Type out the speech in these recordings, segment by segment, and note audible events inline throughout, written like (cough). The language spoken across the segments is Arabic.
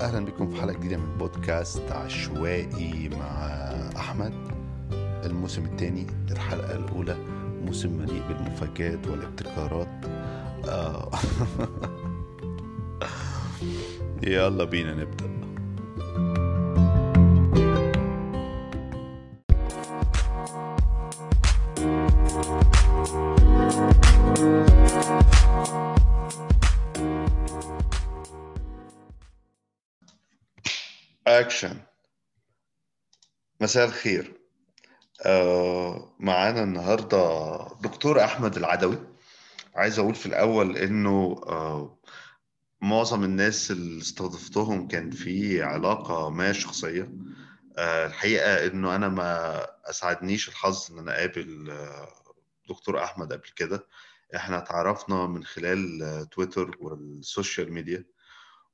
أهلا بكم في حلقة جديدة من بودكاست عشوائي مع أحمد. الموسم الثاني الحلقة الأولى موسم مليء بالمفاجآت والابتكارات. آه. (laughs) يلا بينا نبدأ. اكشن مساء الخير. آه معانا النهارده دكتور أحمد العدوي. عايز أقول في الأول إنه آه معظم الناس اللي استضفتهم كان في علاقة ما شخصية. آه الحقيقة إنه أنا ما أسعدنيش الحظ إن أنا أقابل دكتور أحمد قبل كده. إحنا تعرفنا من خلال تويتر وال social media.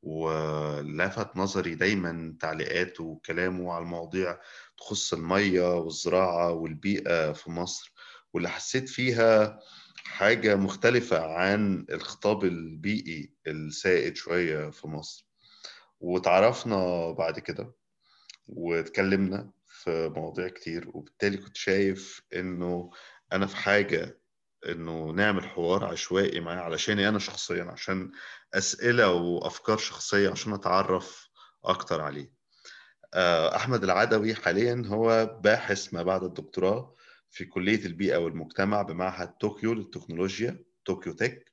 ولفت نظري دايما تعليقاته وكلامه على المواضيع تخص المية والزراعة والبيئة في مصر واللي حسيت فيها حاجة مختلفة عن الخطاب البيئي السائد شوية في مصر. وتعرفنا بعد كده واتكلمنا في مواضيع كتير وبالتالي كنت شايف إنه أنا في حاجة إنه نعمل حوار عشوائي معاه علشاني أنا شخصيا عشان أسئلة وأفكار شخصية عشان أتعرف أكتر عليه. أحمد العدوي حاليا هو باحث ما بعد الدكتوراه في كلية البيئة والمجتمع بمعهد طوكيو للتكنولوجيا طوكيو تك.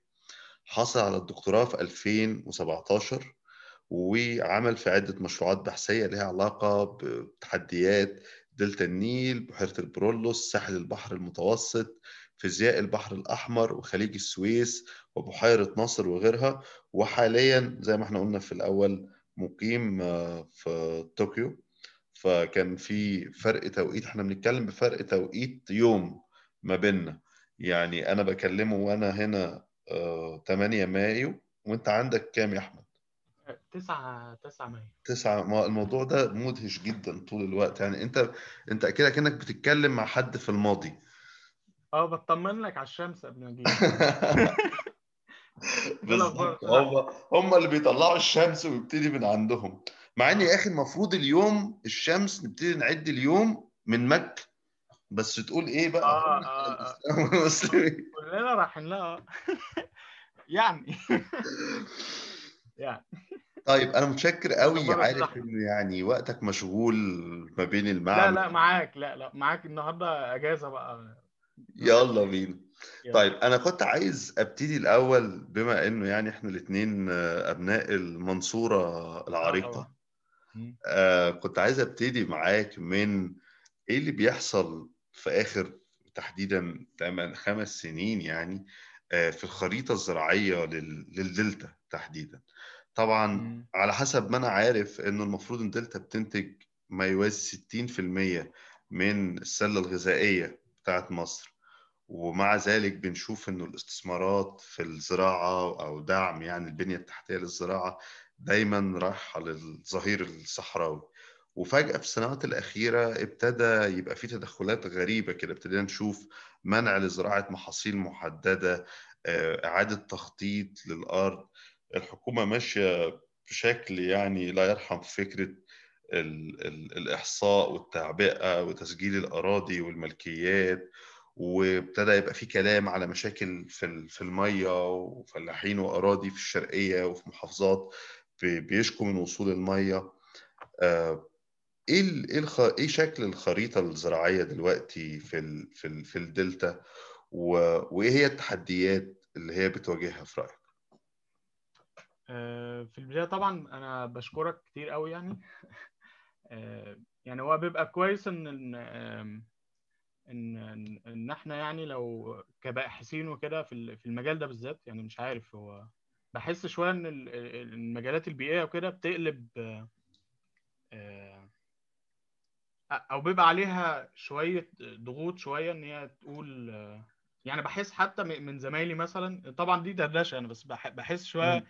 حصل على الدكتوراه في 2017 وعمل في عدة مشروعات بحثية لها علاقة بتحديات دلتا النيل بحيرة البرولوس ساحل البحر المتوسط فيزياء البحر الأحمر وخليج السويس وبحيرة ناصر وغيرها وحاليا زي ما إحنا قلنا في الأول مقيم في طوكيو. فكان في فرق توقيت إحنا بنتكلم بفرق توقيت يوم ما بيننا. يعني أنا بكلمه وأنا هنا 8 مايو وأنت عندك كام يا أحمد؟ 9 9 مايو. 9 الموضوع ده مدهش جدا طول الوقت. يعني أنت أنت كده كأنك بتتكلم مع حد في الماضي. آه بطمن لك على الشمس قبل ما أجي بالظبط. هم هم اللي بيطلعوا الشمس ويبتدي من عندهم. مع إن يا أخي المفروض اليوم الشمس نبتدي نعد اليوم من مكة. بس تقول إيه بقى؟ آه آه المسلمين. كلنا رايحين لها. (laughs) يعني. يعني. طيب أنا متشكر قوي عارف إن يعني وقتك مشغول ما بين المعمل. لا لا معاك. لا لا معاك. النهارده إجازة بقى. يلا بينا. طيب أنا كنت عايز أبتدي الأول بما إنه يعني إحنا الاثنين أبناء المنصورة العريقة. آه كنت عايز أبتدي معاك من إيه اللي بيحصل في آخر تحديدا خمس سنين يعني آه في الخريطة الزراعية للدلتا تحديدا. طبعا م. على حسب ما أنا عارف إنه المفروض إن دلتا بتنتج ما يوازي 60% من السلة الغذائية بتاعت مصر. ومع ذلك بنشوف إنه الاستثمارات في الزراعة أو دعم يعني البنية التحتية للزراعة دايما رايحة للظهير الصحراوي. وفجأة في السنوات الأخيرة ابتدى يبقى في تدخلات غريبة كده ابتدينا نشوف منع لزراعة محاصيل محددة إعادة تخطيط للأرض. الحكومة ماشية بشكل يعني لا يرحم فكرة ال ال الإحصاء والتعبئة وتسجيل الأراضي والملكيات وابتدى يبقى في كلام على مشاكل في في المية وفلاحين وأراضي في الشرقية وفي محافظات بيشكوا من وصول المية. إيه ال إيه, الخ... إيه شكل الخريطة الزراعية دلوقتي في في في الدلتا؟ و... وإيه هي التحديات اللي هي بتواجهها في رأيك؟ في البداية طبعا أنا بشكرك كتير قوي يعني. يعني هو بيبقى كويس إن إن إن, إن إحنا يعني لو كباحثين وكده في في المجال ده بالذات يعني مش عارف هو بحس شوية إن المجالات البيئية وكده بتقلب أو بيبقى عليها شوية ضغوط شوية إن هي تقول يعني بحس حتى من زمايلي مثلا طبعا دي دردشة أنا بس بحس شوية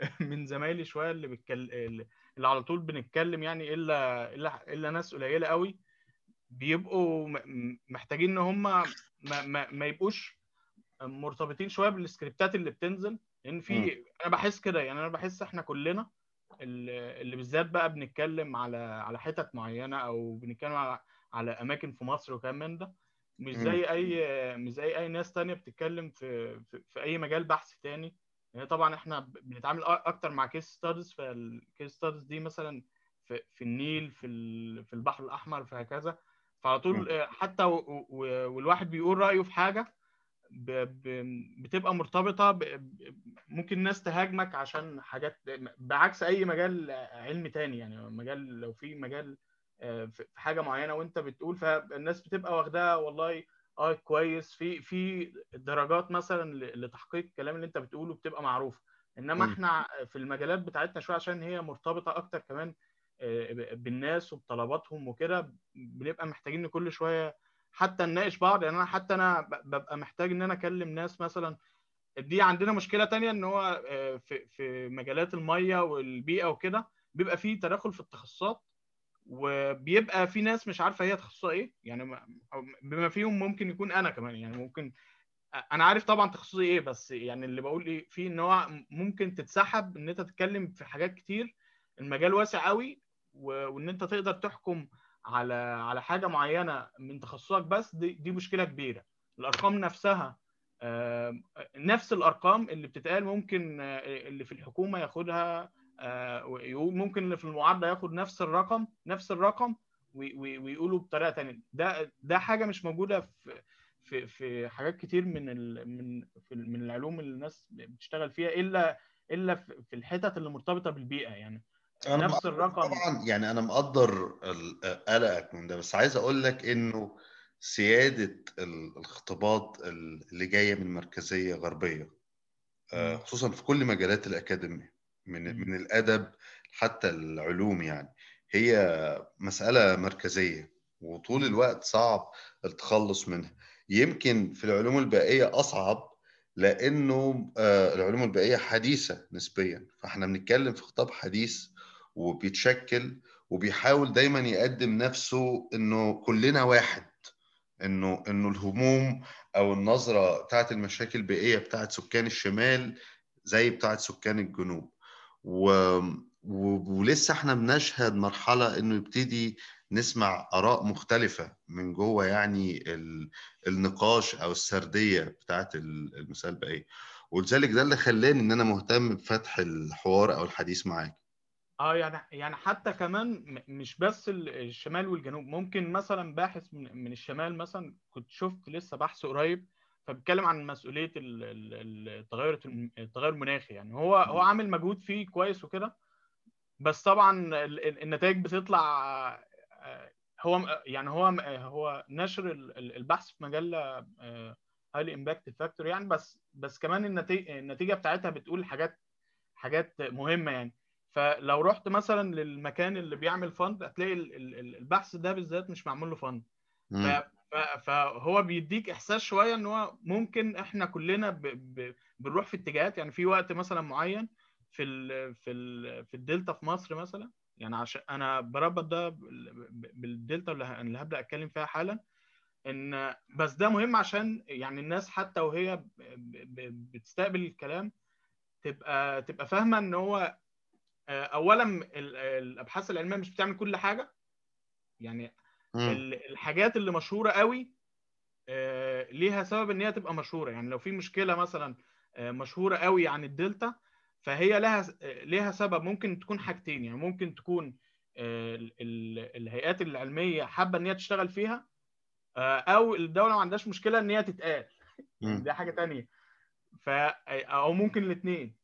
(laughs) من زمايلي شوية اللي بيتكلم اللي على طول بنتكلم يعني إلا إلا إلا ناس قليلة قوي بيبقوا محتاجين إن هم ما, ما, ما يبقوش مرتبطين شوية بالسكريبتات اللي بتنزل لأن في أنا بحس كده يعني أنا بحس إحنا كلنا اللي بالذات بقى بنتكلم على على حتت معينة أو بنتكلم على, على أماكن في مصر وكلام من ده مش. زي أي مش زي أي ناس تانية بتتكلم في في, في أي مجال بحث تاني يعني طبعا إحنا بنتعامل أكتر مع case studies فال case studies دي مثلا في, في النيل في في البحر الأحمر فهكذا فعلى طول. آه، حتى والواحد بيقول رأيه في حاجة. بتبقى مرتبطة ممكن ناس تهاجمك عشان حاجات بعكس أي مجال علمي تاني يعني مجال لو في مجال آه، في حاجة معينة وأنت بتقول فالناس بتبقى واخداها والله آه كويس. في في درجات مثلا لتحقيق الكلام اللي أنت بتقوله بتبقى معروفة. إنما مم. إحنا في المجالات بتاعتنا شوية عشان هي مرتبطة أكتر كمان آه، بالناس وبطلباتهم وكده بنبقى محتاجين كل شوية حتى نناقش بعض. يعني أنا حتى أنا ببقى محتاج إن أنا أكلم ناس مثلا. دي عندنا مشكلة تانية إن هو آه، في في مجالات المية والبيئة وكده بيبقى فيه تداخل في التخصصات. وبيبقى في ناس مش عارفة هي تخصصها إيه يعني بما فيهم ممكن يكون أنا كمان يعني ممكن أنا عارف طبعا تخصصي إيه بس يعني اللي بقول إيه في إن هو ممكن تتسحب إن أنت تتكلم في حاجات كتير المجال واسع قوي وإن أنت تقدر تحكم على على حاجة معينة من تخصصك بس دي, دي مشكلة كبيرة. الأرقام نفسها نفس الأرقام اللي بتتقال ممكن آه، اللي في الحكومة ياخدها ممكن اللي في المعارضة ياخد نفس الرقم نفس الرقم وي- وي- ويقولوا بطريقة تانية. ده ده حاجة مش موجودة في في في حاجات كتير من ال من من العلوم اللي الناس بتشتغل فيها الا إلا في الحتت اللي مرتبطة بالبيئة يعني. أنا نفس الرقم. طبعا يعني أنا مقدر قلقك من ده بس عايز أقول لك إنه سيادة ال- الخطابات اللي جاية من مركزية غربية آه،. خصوصا في كل مجالات الأكاديمية. من. من الأدب حتى العلوم يعني هي مسألة مركزية وطول. الوقت صعب التخلص منها يمكن في العلوم البيئية أصعب لأنه آه، العلوم البيئية حديثة نسبيا فإحنا بنتكلم في خطاب حديث وبيتشكل وبيحاول دايما يقدم نفسه إنه كلنا واحد إنه إنه الهموم أو النظرة بتاعت المشاكل البيئية بتاعت سكان الشمال زي بتاعت سكان الجنوب و... و... ولسه إحنا بنشهد مرحلة انه يبتدي نسمع آراء مختلفة من جوه يعني ال... النقاش أو السردية بتاعت المسائل البيئيه ولذلك ده اللي خلاني إن أنا مهتم بفتح الحوار أو الحديث معاك. آه يعني يعني حتى كمان مش بس ال- الشمال والجنوب. ممكن مثلا باحث من الشمال مثلا كنت شفت لسه بحث قريب فبيتكلم عن مسؤولية ال- ال- التغير التغير المناخي يعني. هو هو عامل مجهود فيه كويس وكده بس طبعا ال- ال- النتائج بتطلع آه، هو يعني هو هو نشر ال- ال- البحث في مجلة highly impact factor يعني بس بس كمان النتيجه النتيجة بتاعتها بتقول حاجات حاجات مهمة يعني. فلو رحت مثلا للمكان اللي بيعمل fund هتلاقي ال- ال- البحث ده بالذات مش معمول له fund فهو بيديك إحساس شوية إن هو ممكن إحنا كلنا ب... ب... بنروح في اتجاهات يعني في وقت مثلا معين في ال... في ال... في الدلتا في مصر مثلا يعني عشان أنا بربط ده بال- بالدلتا اللي هبدأ أتكلم فيها حالا إن بس ده مهم عشان يعني الناس حتى وهي. بتستقبل الكلام تبقى تبقى فاهمة إن هو آه، اولا ال- الأبحاث العلمية مش بتعمل كل حاجة يعني مم. الحاجات اللي مشهورة قوي آه، ليها سبب إن هي تبقى مشهورة يعني لو في مشكلة مثلا آه، مشهورة قوي عن الدلتا فهي لها ليها سبب ممكن تكون حاجتين يعني ممكن تكون آه، ال- ال- الهيئات العلمية حابة إن هي تشتغل فيها أو الدولة ما عندهاش مشكلة إن هي تتقال. دي حاجة تانية ف أو ممكن الاثنين.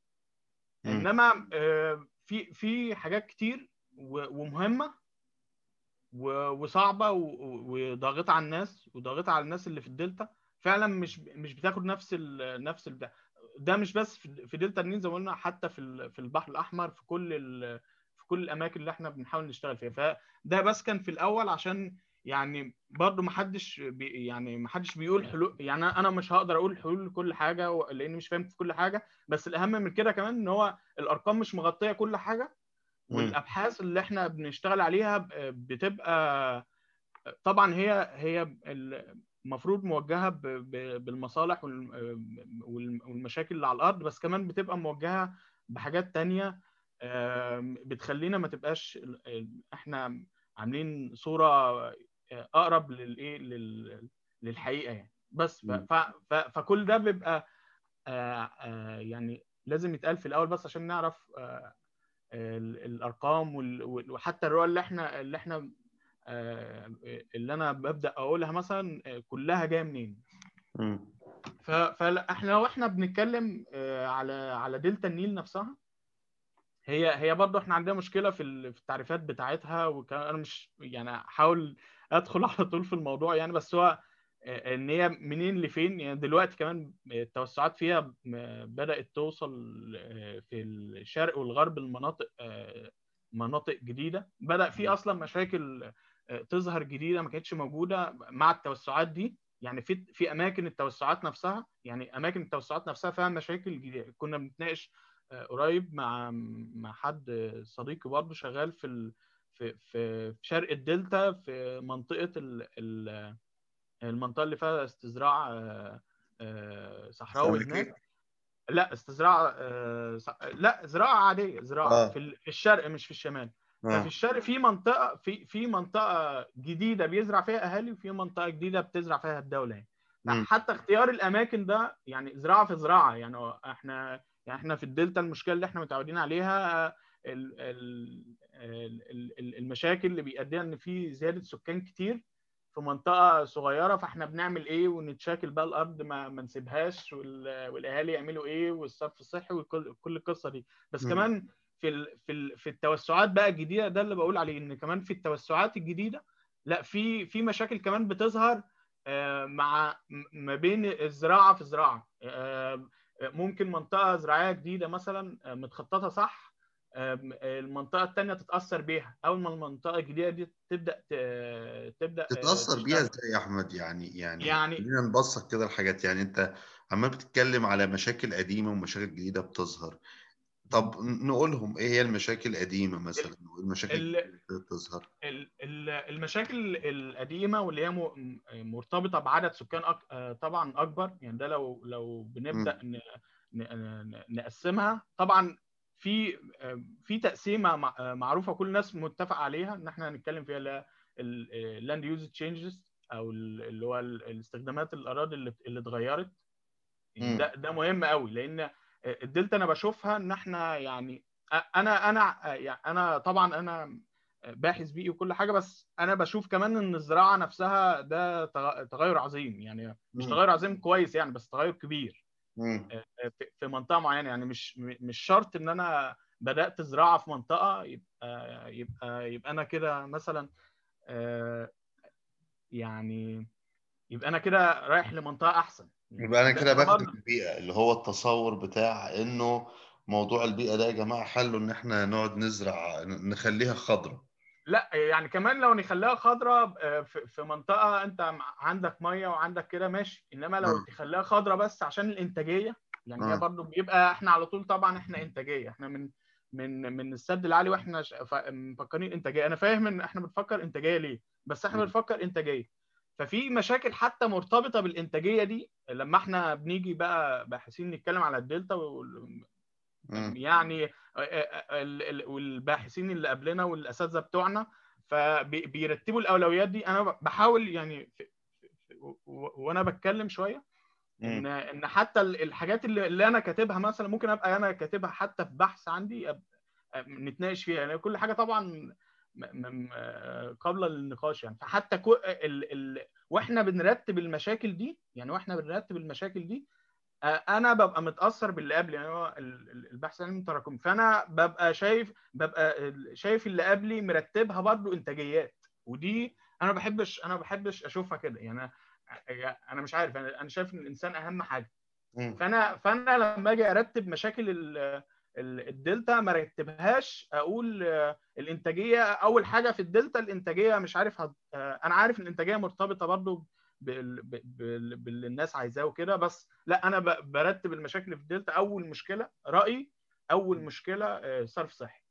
إنما في في حاجات كتير ومهمة وصعبة وضاغطة على الناس وضاغطة على الناس اللي في الدلتا. فعلا مش مش بتاخد نفس ال نفس ال ده مش بس في دلتا النيل زي ما قلنا حتى في في البحر الأحمر في كل في كل الأماكن اللي إحنا بنحاول نشتغل فيها. فده بس كان في الأول عشان يعني برضه ما حدش يعني ما حدش بيقول حلول يعني أنا مش هقدر أقول حلول لكل حاجة لأني مش فاهم في كل حاجة. بس الأهم من كده كمان إن هو الأرقام مش مغطية كل حاجة. والأبحاث اللي إحنا بنشتغل عليها بتبقى طبعا هي هي ال- المفروض موجهة بالمصالح وال- وال- والمشاكل اللي على الأرض بس كمان بتبقى موجهة بحاجات تانية بتخلينا ما تبقاش إحنا عاملين صورة آه، أقرب للايه لل- للحقيقة يعني. بس فكل ده بيبقى آه، آه، يعني لازم يتقال في الأول بس عشان نعرف الأرقام وحتى الرؤى اللي إحنا اللي إحنا آه، اللي أنا ببدأ أقولها مثلا آه، كلها جاية منين؟ فاحنا لو إحنا بنتكلم آه، على على دلتا النيل نفسها هي هي برضه إحنا عندنا مشكلة في ال- في التعريفات بتاعتها وكان أنا مش يعني احاول أدخل (laughs) على طول في الموضوع يعني بس هو إن هي منين لفين. يعني دلوقتي كمان التوسعات فيها بدأت توصل آه، في الشرق والغرب المناطق آه، مناطق جديدة. بدأ في أصلا مشاكل آه، تظهر جديدة ما كانتش موجودة مع التوسعات دي. يعني في في أماكن التوسعات نفسها يعني أماكن التوسعات نفسها فيها مشاكل جديدة. كنا بنتناقش قريب مع مع حد صديقي برضه شغال في ال... في في في شرق الدلتا في منطقة ال... ال... المنطقة اللي فيها استزراع آه، آه، صحراوي؟ هناك لا استزراع آه، لا زراعة عادية زراعة آه. في ال- في الشرق مش في الشمال آه. الشرق في منطقة في في منطقة جديدة بيزرع فيها أهالي وفي منطقة جديدة بتزرع فيها الدولة يعني. حتى اختيار الأماكن ده يعني زراعة في زراعة يعني إحنا يعني إحنا في الدلتا المشكلة اللي إحنا متعودين عليها ال- ال- ال- ال- المشاكل اللي بيؤديها إن في زيادة سكان كتير في منطقة صغيرة فإحنا بنعمل إيه ونتشاكل بقى الأرض ما ما نسيبهاش وال- والأهالي يعملوا إيه والصرف الصحي وكل كل القصة دي بس مم. كمان في ال في ال في التوسعات بقى الجديدة ده اللي بقول عليه إن كمان في التوسعات الجديدة لأ في في مشاكل كمان بتظهر آه، مع م- ما بين الزراعة في زراعه آه، ممكن منطقة زراعية جديدة مثلا آه، متخططة صح المنطقة الثانية تتأثر بيها. أول ما المنطقة الجديدة دي تبدأ تبدأ آه، تتأثر بيها. إزاي يا أحمد؟ يعني يعني يعني- خلينا نبسط كده الحاجات. يعني أنت عمال بتتكلم على مشاكل قديمة ومشاكل جديدة بتظهر. طب نقولهم إيه هي المشاكل القديمة مثلا؟ والمشاكل اللي بتظهر. ال- ال- المشاكل القديمة واللي هي مرتبطة بعدد سكان أك... آه، طبعا أكبر. يعني ده لو لو بنبدأ ن... ن... ن- نقسمها. طبعا في آه، في تقسيمه آه، معروفة كل الناس متفق عليها إن إحنا هنتكلم فيها اللي ال land use changes أو ال- اللي هو ال- الاستخدامات الأراضي اللي اللي اتغيرت مم. ده ده مهم قوي لأن الدلتا أنا بشوفها إن إحنا يعني أنا أنا يعني أنا طبعا أنا باحث بيئي وكل حاجة بس أنا بشوف كمان إن الزراعة نفسها ده تغ- تغير عظيم يعني مش. تغير عظيم كويس يعني بس تغير كبير. في- في منطقة معينة. يعني مش مش شرط إن أنا بدأت زراعة في منطقة يبقى يبقى يبقى أنا كده مثلا آه، يعني يبقى أنا كده رايح لمنطقة أحسن. يبقى أنا كده بخدم البيئة اللي هو التصور بتاع إنه موضوع البيئة ده يا جماعة حله إن إحنا نقعد نزرع نخليها خضراء لا يعني كمان لو نخليها خضراء آه، في منطقة أنت م- عندك مية وعندك كده ماشي إنما لو آه. تخليها خضراء بس عشان الإنتاجية يعني هي. برضو بيبقى إحنا على طول طبعا إحنا إنتاجية إحنا من من من السد العالي وإحنا مفكرين إنتاجية أنا فاهم إن إحنا بنفكر إنتاجية ليه بس إحنا م. بنفكر إنتاجية ففي مشاكل حتى مرتبطة بالإنتاجية دي لما إحنا بنيجي بقى باحثين نتكلم على الدلتا. يعني ال- ال- والباحثين اللي قبلنا والأساتذة بتوعنا فبيرتبوا الأولويات دي. أنا بحاول يعني وأنا بتكلم شوية إن. إن حتى ال- الحاجات اللي, اللي أنا كاتبها مثلا ممكن أبقى أنا كاتبها حتى في بحث عندي نتناقش فيها. يعني كل حاجة طبعا قبل النقاش يعني. فحتى ال ال وإحنا بنرتب المشاكل دي يعني وإحنا بنرتب المشاكل دي آه، أنا ببقى متأثر باللي قبلي يعني هو ال- ال- البحث العلمي تراكمي فأنا ببقى شايف ببقى شايف اللي قبلي مرتبها برضو إنتاجيات ودي أنا ما بحبش أنا ما بحبش أشوفها كده يعني أنا- أنا مش عارف أنا أنا شايف إن الإنسان أهم حاجة. فأنا فأنا لما أجي أرتب مشاكل ال- ال- الدلتا ما ارتبهاش أقول آه، الإنتاجية أول حاجة في الدلتا الإنتاجية مش عارف هت... آه، أنا عارف إن الإنتاجية مرتبطة برضو. باللي الناس عايزاه وكده بس لا أنا. برتب المشاكل في الدلتا أول مشكلة رأيي أول مشكلة آه، صرف صحي.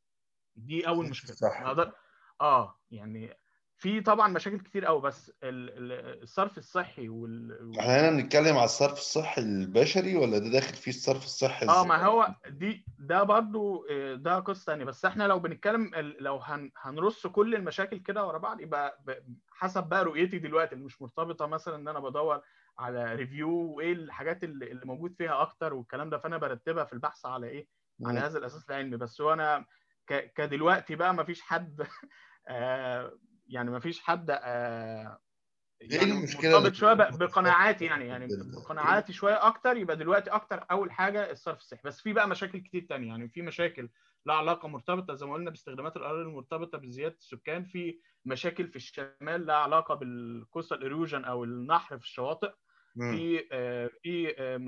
دي أول مشكلة. أقدر... آه يعني في طبعا مشاكل كتير قوي بس الصرف الصحي وال إحنا هنا بنتكلم على الصرف الصحي البشري ولا ده داخل فيه الصرف الصحي آه ما هو دي ده برضو ده قصة ثانية بس إحنا لو بنتكلم لو هن هنرص كل المشاكل كده ورا بعض يبقى حسب بقى رؤيتي دلوقتي اللي مش مرتبطة مثلا إن أنا بدور على ريفيو وإيه الحاجات اللي موجود فيها أكتر والكلام ده فأنا برتبها في البحث على إيه؟ على هذا الأساس العلمي. بس هو أنا كدلوقتي بقى ما فيش حد (laughs) آه يعني ما فيش حد آه يعني إيه المشكلة مرتبط شوية بقناعاتي يعني يعني بقناعاتي شوية أكتر يبقى دلوقتي أكتر أول حاجة الصرف الصحي. بس في بقى مشاكل كتير تانية يعني في مشاكل لها علاقة مرتبطة زي ما قلنا باستخدامات الاراضي المرتبطة بزيادة السكان. في مشاكل في الشمال لها علاقة بال coastal erosion أو النحر في الشواطئ. في آه في آه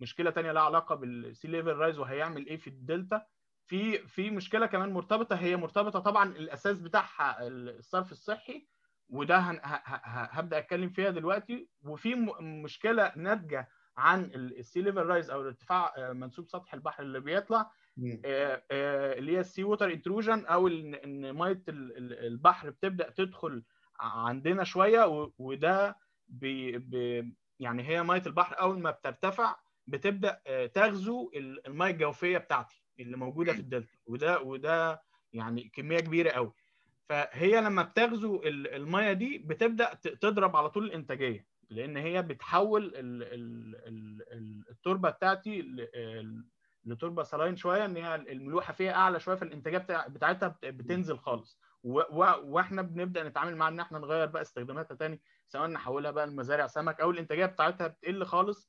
مشكلة تانية لها علاقة بال sea level rise وهيعمل إيه في الدلتا؟ في في مشكلة كمان مرتبطة هي مرتبطة طبعا الأساس بتاعها الصرف الصحي وده هبدأ أتكلم فيها دلوقتي. وفي مشكلة ناتجة عن ال sea level rise أو ارتفاع منسوب سطح البحر اللي بيطلع اللي هي ال sea water intrusion أو ان مية البحر بتبدأ تدخل عندنا شوية وده بي بي يعني هي مية البحر أول ما بترتفع بتبدأ تغزو المية الجوفية بتاعتي. اللي موجودة في الدلتا. وده وده يعني كمية كبيرة قوي. فهي لما بتغزو المية دي بتبدأ تضرب على طول الإنتاجية لأن هي بتحول التربة بتاعتي لتربة saline شوية إن هي الملوحة فيها أعلى شوية فالإنتاجية بتاعتها بتنزل خالص. وإحنا بنبدأ نتعامل مع إن إحنا نغير بقى استخداماتها تاني سواء نحولها بقى لمزارع سمك أو الإنتاجية بتاعتها بتقل خالص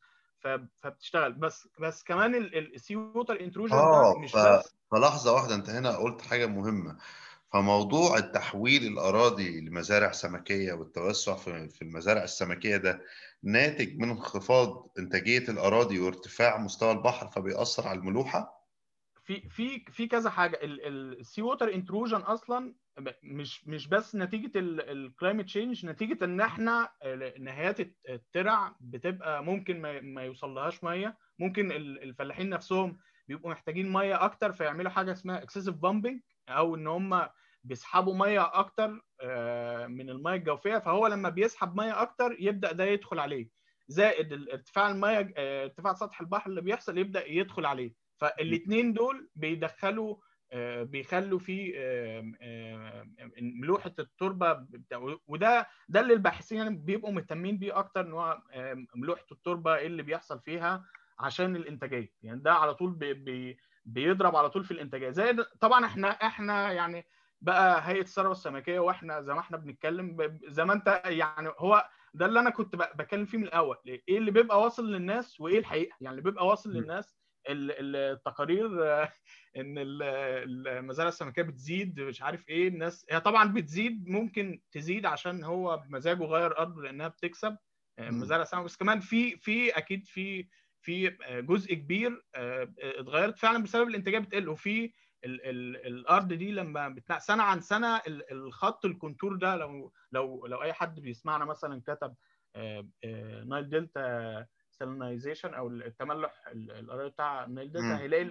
فبتشتغل. بس بس كمان ال sea water intrusion آه ف... بس. فلحظة واحدة أنت هنا قلت حاجة مهمة. فموضوع التحويل الأراضي لمزارع سمكية والتوسع في المزارع السمكية ده ناتج من انخفاض إنتاجية الأراضي وارتفاع مستوى البحر فبيأثر على الملوحة؟ في في في كذا حاجة. ال sea water intrusion أصلا مش مش بس نتيجة ال climate change نتيجة إن إحنا نهايات الترع بتبقى ممكن ما, ما يوصلهاش مية. ممكن الفلاحين نفسهم بيبقوا محتاجين مية أكتر فيعملوا حاجة اسمها excessive pumping أو إن هم بيسحبوا مية أكتر من المية الجوفية. فهو لما بيسحب مية أكتر يبدأ ده يدخل عليه. زائد ارتفاع المية ارتفاع سطح البحر اللي بيحصل يبدأ يدخل عليه. فالاثنين دول بيدخلوا بيخلوا في ملوحه التربة وده ده اللي الباحثين يعني بيبقوا مهتمين بيه أكتر إن هو ملوحه التربة إيه اللي بيحصل فيها عشان الإنتاجية. يعني ده على طول بي بي بيضرب على طول في الإنتاجية. زي طبعا إحنا إحنا يعني بقى هيئة الثروة السمكية وإحنا زي ما إحنا بنتكلم زي ما أنت يعني هو ده اللي أنا كنت بتكلم فيه من الأول. إيه اللي بيبقى واصل للناس وإيه الحقيقة؟ يعني اللي بيبقى واصل للناس التقارير إن المزارع السمكية بتزيد مش عارف إيه الناس هي طبعا بتزيد ممكن تزيد عشان هو بمزاجه غير ارضه لأنها بتكسب مزارع السمك بس كمان في في أكيد في في جزء كبير اتغيرت فعلا بسبب الإنتاجية بتقل. وفي ال ال الأرض دي لما بتنق سنة عن سنة الخط الكونتور ده لو لو لو أي حد بيسمعنا مثلا كتب Nile Delta salinization أو التملح الاراضي بتاع Nile Delta هيلاقي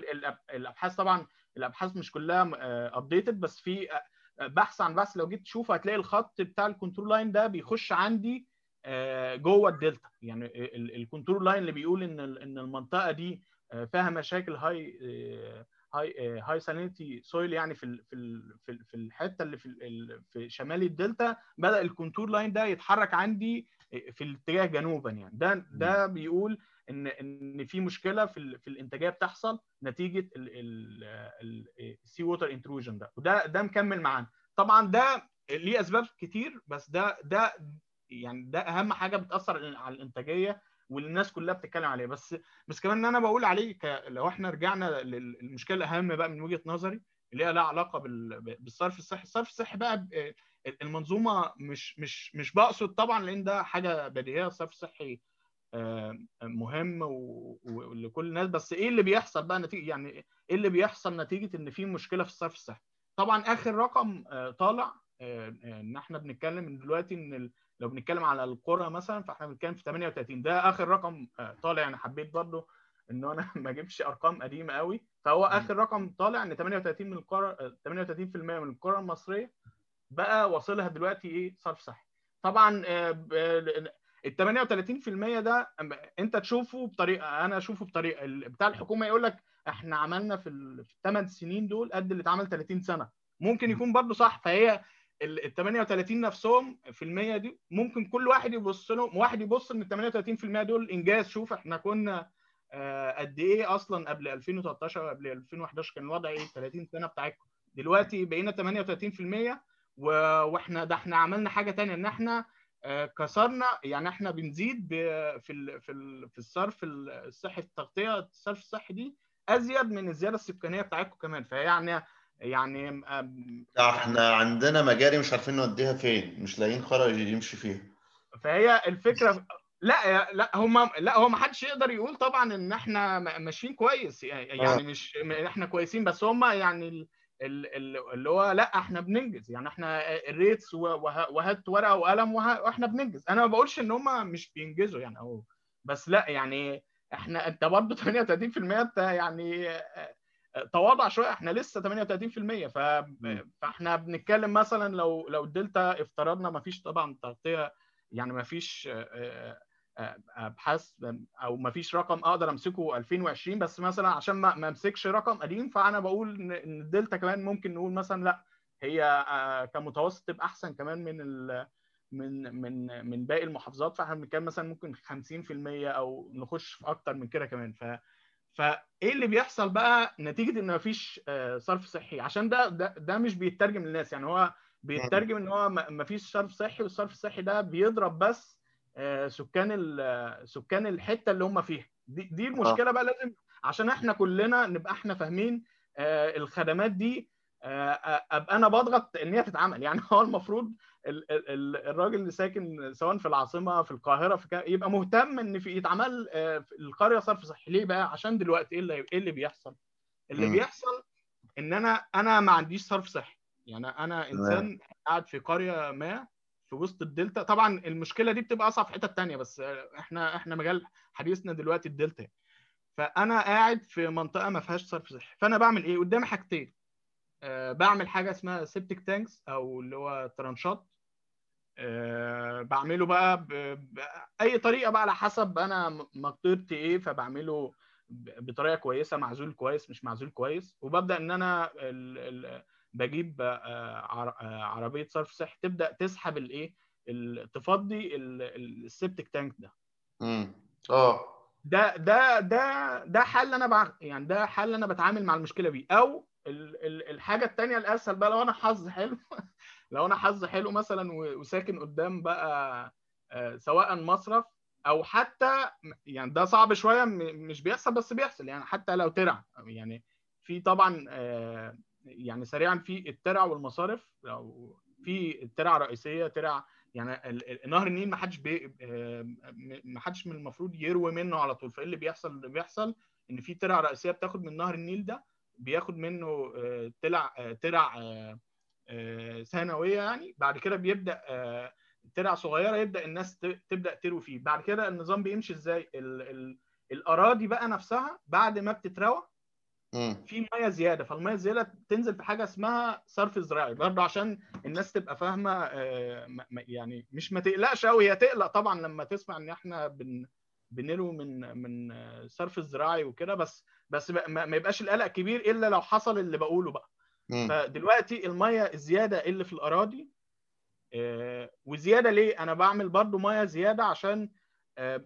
الأبحاث طبعا الأبحاث مش كلها updated بس في بحث عن بحث. لو جيت تشوف هتلاقي الخط بتاع ال contour line ده بيخش عندي جوه الدلتا. يعني ال contour line اللي بيقول إن إن المنطقة دي فيها مشاكل high high high salinity soil يعني في في في الحتة اللي في في شمال الدلتا بدأ ال contour line ده يتحرك عندي في الاتجاه جنوبا يعني. ده ده بيقول إن إن في مشكلة في في الإنتاجية بتحصل نتيجة ال sea water intrusion ده. وده ده مكمل معانا. طبعا ده ليه أسباب كتير بس ده ده يعني ده أهم حاجة بتأثر على الإنتاجية واللي الناس كلها بتتكلم عليه بس بس كمان إن أنا بقول عليه ك... لو إحنا رجعنا للمشكلة الأهم بقى من وجهة نظري اللي هي لها علاقة بال... بالصرف الصحي. الصرف الصحي بقى المنظومة مش مش مش بقصد طبعا لأن ده حاجة بديهية الصرف الصحي مهم ولكل الناس. بس إيه اللي بيحصل بقى نتيجة يعني إيه اللي بيحصل نتيجة إن في مشكلة في الصرف الصحي طبعا آخر رقم طالع إن إحنا بنتكلم دلوقتي إن لو بنتكلم على القرى مثلا فإحنا بنتكلم في 38 ده آخر رقم طالع. يعني حبيت برضو إن أنا (laughs) ما أجيبش أرقام قديمة قوي. فهو آخر رقم طالع إن 38 من القرى 38% من القرى المصرية. بقى واصلها دلوقتي إيه؟ صرف صحي. طبعا ال 38% ده أنت تشوفه بطريقه أنا أشوفه بطريقه بتاع الحكومة يقول لك إحنا عملنا في الثمان سنين دول قد اللي اتعمل 30 سنة. ممكن يكون برضه صح فهي ال 38 نفسهم في المية دي ممكن كل واحد يبص لهم واحد يبص إن ال 38% دول إنجاز. شوف إحنا كنا قد إيه أصلا قبل 2013 وقبل 2011 كان الوضع إيه؟ 30 سنة بتاعتكم. دلوقتي بقينا 38% وإحنا ده إحنا عملنا حاجة ثانية ان إحنا كسرنا يعني إحنا بنزيد في ال في ال في الصرف الصحي التغطية الصرف الصحي دي أزيد من الزيادة السكانية بتاعتكم كمان فيعني يعني إحنا عندنا مجاري مش عارفين نوديها فين مش لاقيين خرج يمشي فيها فهي الفكرة لا لا هم لا هو ما حدش يقدر يقول طبعا إن إحنا ماشيين كويس يعني آه. مش إحنا كويسين بس هم يعني اللي هو لا إحنا بننجز. يعني إحنا الريتس وهات ورقة وقلم وإحنا بننجز. أنا ما بقولش ان هم مش بينجزوا يعني أو بس لا يعني إحنا انت برضه (laughs) 38% انت يعني تواضع شوية. إحنا لسه 38% ف... فاحنا بنتكلم مثلا لو لو الدلتا افترضنا ما فيش طبعا تغطية يعني ما فيش أبحاث أو ما فيش رقم أقدر أمسكه 2020 بس مثلا عشان ما أمسكش رقم قديم فأنا بقول إن الدلتا كمان ممكن نقول مثلا لأ هي كمتوسط تبقى أحسن كمان من ال من من من باقي المحافظات. فإحنا بنتكلم مثلا ممكن 50% أو نخش في أكتر من كده كمان. ف فايه اللي بيحصل بقى نتيجة إن مفيش صرف صحي؟ عشان ده ده, ده مش بيترجم للناس. يعني هو بيترجم إن هو مفيش صرف صحي والصرف الصحي ده بيضرب بس سكان سكان الحتة اللي هم فيها. دي دي المشكلة بقى لازم عشان إحنا كلنا نبقى إحنا فاهمين الخدمات دي أبقى أنا بضغط إن هي تتعمل. (laughs) يعني هو المفروض الراجل اللي ساكن سواء في العاصمة في القاهرة في يبقى مهتم إن في يتعمل في القرية صرف صحي. ليه بقى؟ عشان دلوقتي إيه اللي إيه اللي بيحصل؟ اللي م. بيحصل إن أنا أنا ما عنديش صرف صحي. يعني أنا إنسان قاعد في قرية ما في وسط الدلتا. طبعا المشكلة دي بتبقى أصعب في حتة ثانية بس إحنا إحنا مجال حديثنا دلوقتي الدلتا. فأنا قاعد في منطقة ما فيهاش صرف صحي. فأنا بعمل إيه؟ قدامي حاجتين. أه بعمل حاجة اسمها septic tanks أو اللي هو ترانشات. أه بعمله بقى by طريقة بقى على حسب أنا مقدرتي إيه فبعمله بطريقة كويسة معزول كويس مش معزول كويس. وببدأ إن أنا ال ال بجيب عربية صرف صحي تبدأ تسحب الإيه؟ تفضي ال septic tank ده. امم آه. ده ده ده ده حل أنا بع... يعني ده حل أنا بتعامل مع المشكلة بيه. أو الحاجة الثانية الأسهل بقى لو أنا حظ حلو (laughs) لو أنا حظ حلو مثلا وساكن قدام بقى سواء مصرف أو حتى يعني ده صعب شوية مش بيحصل بس بيحصل يعني حتى لو ترع. يعني في طبعا يعني سريعا في الترع والمصارف لو في الترع رئيسية ترع يعني نهر النيل ما حدش بي ما حدش من المفروض يروي منه على طول. فإيه اللي بيحصل؟ اللي بيحصل إن في ترع رئيسية بتاخد من نهر النيل ده بياخد منه ترع ترع ثانوية يعني. بعد كده بيبدأ ترع صغيرة يبدأ الناس تبدأ تروي فيه. بعد كده النظام بيمشي إزاي؟ ال ال الأراضي بقى نفسها بعد ما بتتروى في ميه زياده فالميه الزياده تنزل في حاجة اسمها صرف زراعي برضه عشان الناس تبقى فاهمه يعني مش ما تقلقش قوي هي تقلق طبعا لما تسمع إن إحنا بن بنروي من من صرف الزراعي وكده بس بس ما يبقاش القلق كبير إلا لو حصل اللي بقوله بقى. فدلوقتي الميه الزياده اللي في الأراضي وزياده ليه؟ أنا بعمل برضو ميه زياده عشان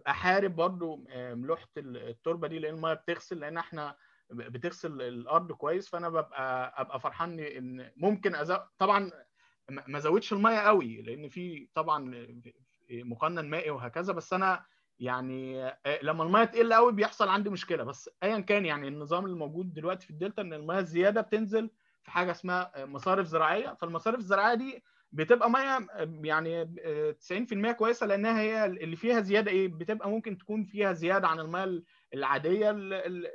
أحارب برضو ملوحة التربة دي لأن الميه بتغسل لأن إحنا بتغسل الأرض كويس فأنا ببقى أبقى فرحان إن ممكن أزو... طبعا ما ازودش المية قوي لأن في طبعا مقنن مائي وهكذا بس أنا يعني لما المية تقل قوي بيحصل عندي مشكلة. بس ايا كان يعني النظام الموجود دلوقتي في الدلتا إن المية الزيادة بتنزل في حاجة اسمها مصارف زراعية. فالمصارف الزراعية دي بتبقى مية يعني 90% كويسة لأنها هي اللي فيها زيادة. إيه؟ بتبقى ممكن تكون فيها زيادة عن المية العادية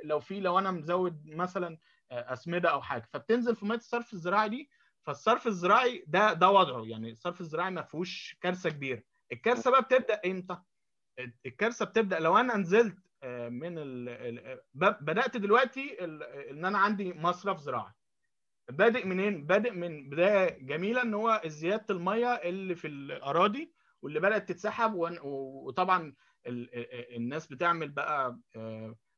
لو في لو أنا مزود مثلا أسمدة أو حاجة فبتنزل في مية الصرف الزراعي دي فالصرف الزراعي ده ده وضعه يعني الصرف الزراعي ما فيهوش كارثة كبيرة. الكارثة بقى بتبدأ إمتى؟ الكارثة بتبدأ لو أنا نزلت من ال... بدأت دلوقتي إن أنا عندي مصرف زراعي. بادئ منين؟ بادئ من بداية جميلة إن هو زيادة المية اللي في الأراضي واللي بدأت تتسحب وطبعا الناس بتعمل بقى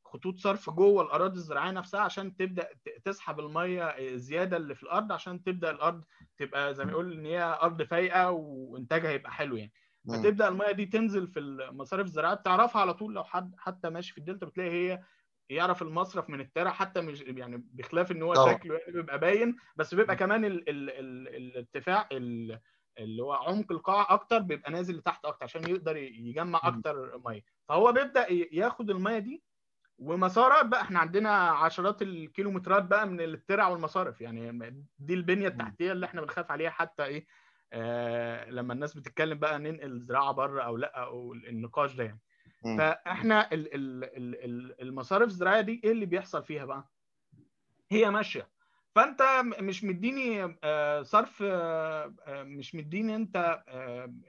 خطوط صرف جوه الأراضي الزراعية نفسها عشان تبدأ تسحب المية زياده اللي في الأرض عشان تبدأ الأرض تبقى زي ما يقول إن هي أرض فايقة وإنتاجها يبقى حلو يعني. فتبدأ المية دي تنزل في المصارف الزراعية بتعرفها على طول لو حد حتى ماشي في الدلتا بتلاقي هي يعرف المصرف من الترع حتى مش يعني بخلاف إن هو. شكله يعني بيبقى باين بس بيبقى كمان ال ال ال الارتفاع اللي هو عمق القاع أكتر بيبقى نازل لتحت أكتر عشان يقدر يجمع أكتر مية. فهو بيبدأ ياخد المية دي ومسارات بقى إحنا عندنا عشرات الكيلومترات بقى من الترع والمصارف. يعني دي البنية التحتية اللي إحنا بنخاف عليها حتى إيه آه لما الناس بتتكلم بقى ننقل زراعة بره أو لأ أو النقاش ده يعني. فإحنا ال ال ال المصارف الزراعية دي إيه اللي بيحصل فيها بقى؟ هي ماشية. فانت مش مديني صرف مش مديني انت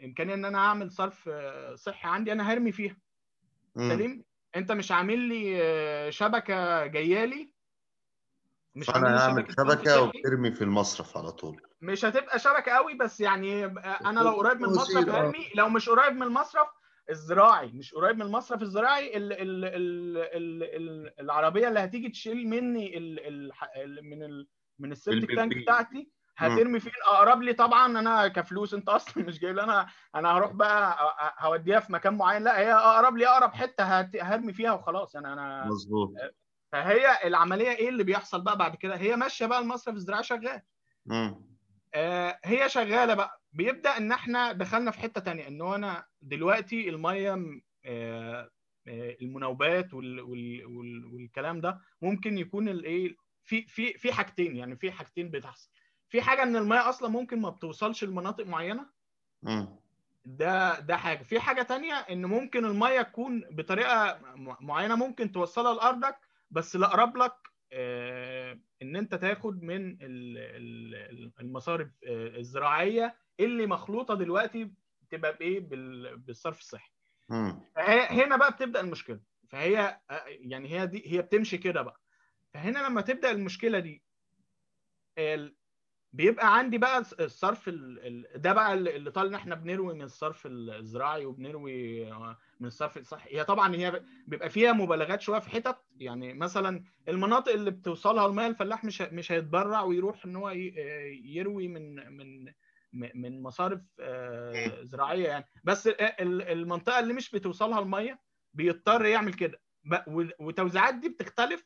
امكانية ان أنا اعمل صرف صحي عندي أنا هرمي فيها. سليم؟ انت مش عامل لي شبكة جاية لي؟ مش أنا هعمل شبكة وترمي في المصرف على طول. مش هتبقى شبكة قوي بس يعني أنا لو قريب من المصرف هرمي لو مش قريب من المصرف الزراعي مش قريب من المصرف الزراعي ال ال ال ال ال العربية اللي هتيجي تشيل مني ال ال ال من ال من السيفتي تانك بتاعتي هترمي فين اقرب لي. طبعا أنا كفلوس أنت أصلا مش جايب أنا أنا هروح بقى هوديها في مكان معين. لا هي أقرب لي أقرب حتة هرمي فيها وخلاص. يعني أنا مظبوط. فهي العملية إيه اللي بيحصل بقى بعد كده؟ هي ماشية بقى المصرف الزراعي شغال. آه هي شغالة بقى. بيبدأ إن إحنا دخلنا في حتة تانية. إن هو أنا دلوقتي المية آه المناوبات وال وال وال والكلام ده ممكن يكون الايه في في في حاجتين يعني في حاجتين بتحصل. في حاجة إن الميه أصلا ممكن ما بتوصلش لمناطق معينة. ده ده حاجة. في حاجة تانية إن ممكن الميه تكون بطريقة معينة ممكن توصلها لأرضك بس الاقرب لك إن أنت تاخد من المصارف الزراعية اللي مخلوطة دلوقتي تبقى بإيه؟ بالصرف الصحي. هنا بقى بتبدأ المشكلة. فهي يعني هي دي هي بتمشي كده بقى. فهنا لما تبدأ المشكلة دي بيبقى عندي بقى الصرف ده بقى اللي طال ان إحنا بنروي من الصرف الزراعي وبنروي من الصرف الصحي هي طبعا هي بيبقى فيها مبالغات شوية في حتت يعني مثلا المناطق اللي بتوصلها الميه الفلاح مش مش هيتبرع ويروح إن هو يروي من من من مصارف زراعية يعني. بس المنطقة اللي مش بتوصلها الميه بيضطر يعمل كده. وتوزيعات دي بتختلف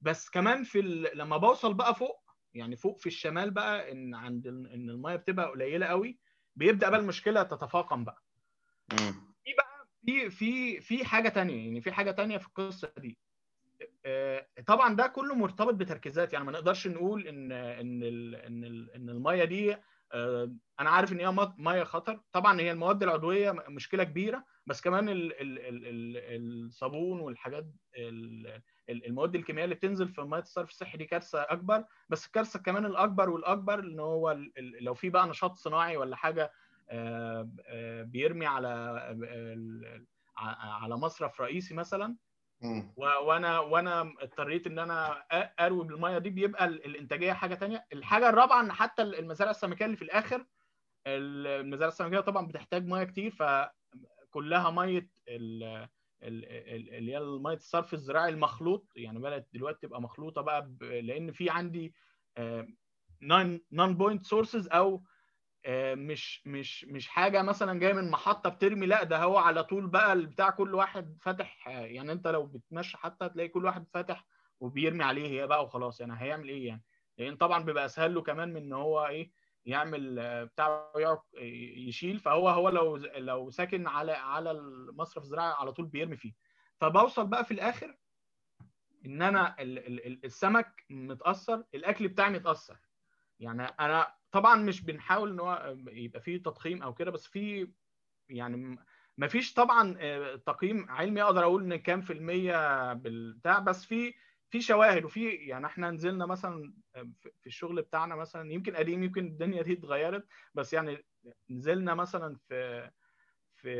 بس كمان في لما بوصل بقى فوق يعني فوق في الشمال بقى إن عند إن المية بتبقى قليلة قوي بيبدأ بقى المشكلة تتفاقم بقى. في بقى في في في حاجة تانية يعني في حاجة تانية في القصة دي. طبعا ده كله مرتبط بتركيزات. يعني ما نقدرش نقول إن إن إن إن المية دي أنا عارف إن هي مية خطر. طبعا هي المواد العضوية مشكلة كبيرة بس كمان ال ال ال ال الصابون والحاجات المواد الكيميائية اللي بتنزل في مية الصرف الصحي دي كارثة أكبر بس الكارثة كمان الأكبر والأكبر إن هو لو في بقى نشاط صناعي ولا حاجة بيرمي على على مصرف رئيسي مثلا. وأنا وأنا اضطريت إن أنا أروي بالمية دي بيبقى الإنتاجية حاجة تانية. الحاجة الرابعة إن حتى المزارع السمكية اللي في الآخر المزارع السمكية طبعا بتحتاج مية كتير فكلها مية اللي هي مية الصرف الزراعي المخلوط يعني بدات دلوقتي تبقى مخلوطة بقى لأن في عندي non point sources أو مش مش مش حاجة مثلا جاية من محطة بترمي لأ ده هو على طول بقى بتاع كل واحد فاتح يعني أنت لو بتمشي حتى هتلاقي كل واحد فاتح وبيرمي عليه هي بقى وخلاص يعني هيعمل إيه يعني؟ لأن طبعا بيبقى أسهل له كمان من إن هو إيه يعمل بتاع يشيل فهو هو لو لو ساكن على على المصرف الزراعي على طول بيرمي فيه. فبوصل بقى في الآخر إن أنا السمك متأثر الأكل بتاعي متأثر. يعني أنا طبعا مش بنحاول إن هو يبقى فيه تضخيم أو كده بس في يعني ما فيش طبعا تقييم علمي أقدر أقول إن كام في المية بالبتاع بس في في شواهد وفي يعني إحنا نزلنا مثلا في الشغل بتاعنا مثلا يمكن قديم يمكن الدنيا دي اتغيرت بس يعني نزلنا مثلا في في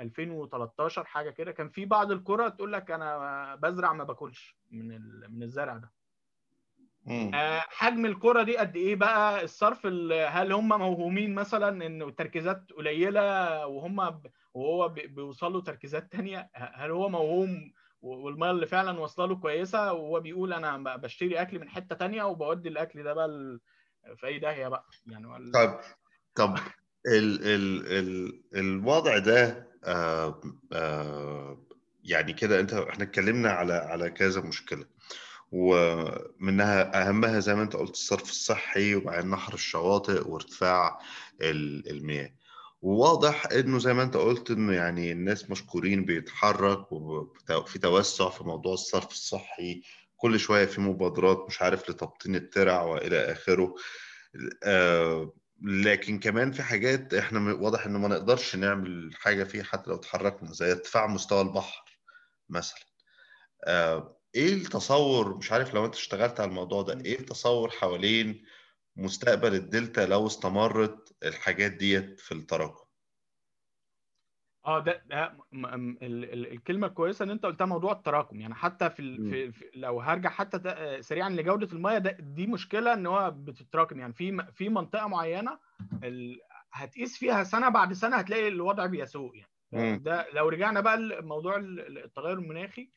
2013 حاجة كده كان في بعض القرى تقول لك أنا بزرع ما باكلش من من الزرع ده. آه، حجم الكرة دي قد إيه بقى؟ الصرف ال- هل هم موهومين مثلا ان التركيزات قليلة وهم وهو بي- بيوصلوا تركيزات تانية؟ هل هو موهوم و- والمية اللي فعلا واصلة له كويسة وهو بيقول أنا بشتري أكل من حتة تانية وبودي الأكل ده بقى في أي داهية بقى. يعني ولا- طب طب ال ال ال الوضع ده آه آه يعني كده أنت إحنا اتكلمنا على على كذا مشكلة ومنها أهمها زي ما أنت قلت الصرف الصحي وبعدين نحر الشواطئ وارتفاع ال- المياه. وواضح إنه زي ما أنت قلت إنه يعني الناس مشكورين بيتحرك وفي توسع في موضوع الصرف الصحي كل شوية في مبادرات مش عارف لتبطين الترع وإلى آخره. آه لكن كمان في حاجات إحنا واضح إنه ما نقدرش نعمل حاجة فيها حتى لو اتحركنا زي ارتفاع مستوى البحر مثلا. آه إيه التصور؟ مش عارف لو أنت اشتغلت على الموضوع ده إيه التصور حوالين مستقبل الدلتا لو استمرت الحاجات ديت في التراكم. آه ده, ده الكلمة الكويسة إن أنت قلتها موضوع التراكم. يعني حتى في, ال... في, في لو هرجع حتى آه، سريعا لجودة الميه ده دي مشكلة إن هو بتتراكم. يعني في في منطقة معينة ال... هتقيس فيها سنة بعد سنة هتلاقي الوضع بيسوء. يعني مم. ده لو رجعنا بقى لموضوع ال- ال- التغير المناخي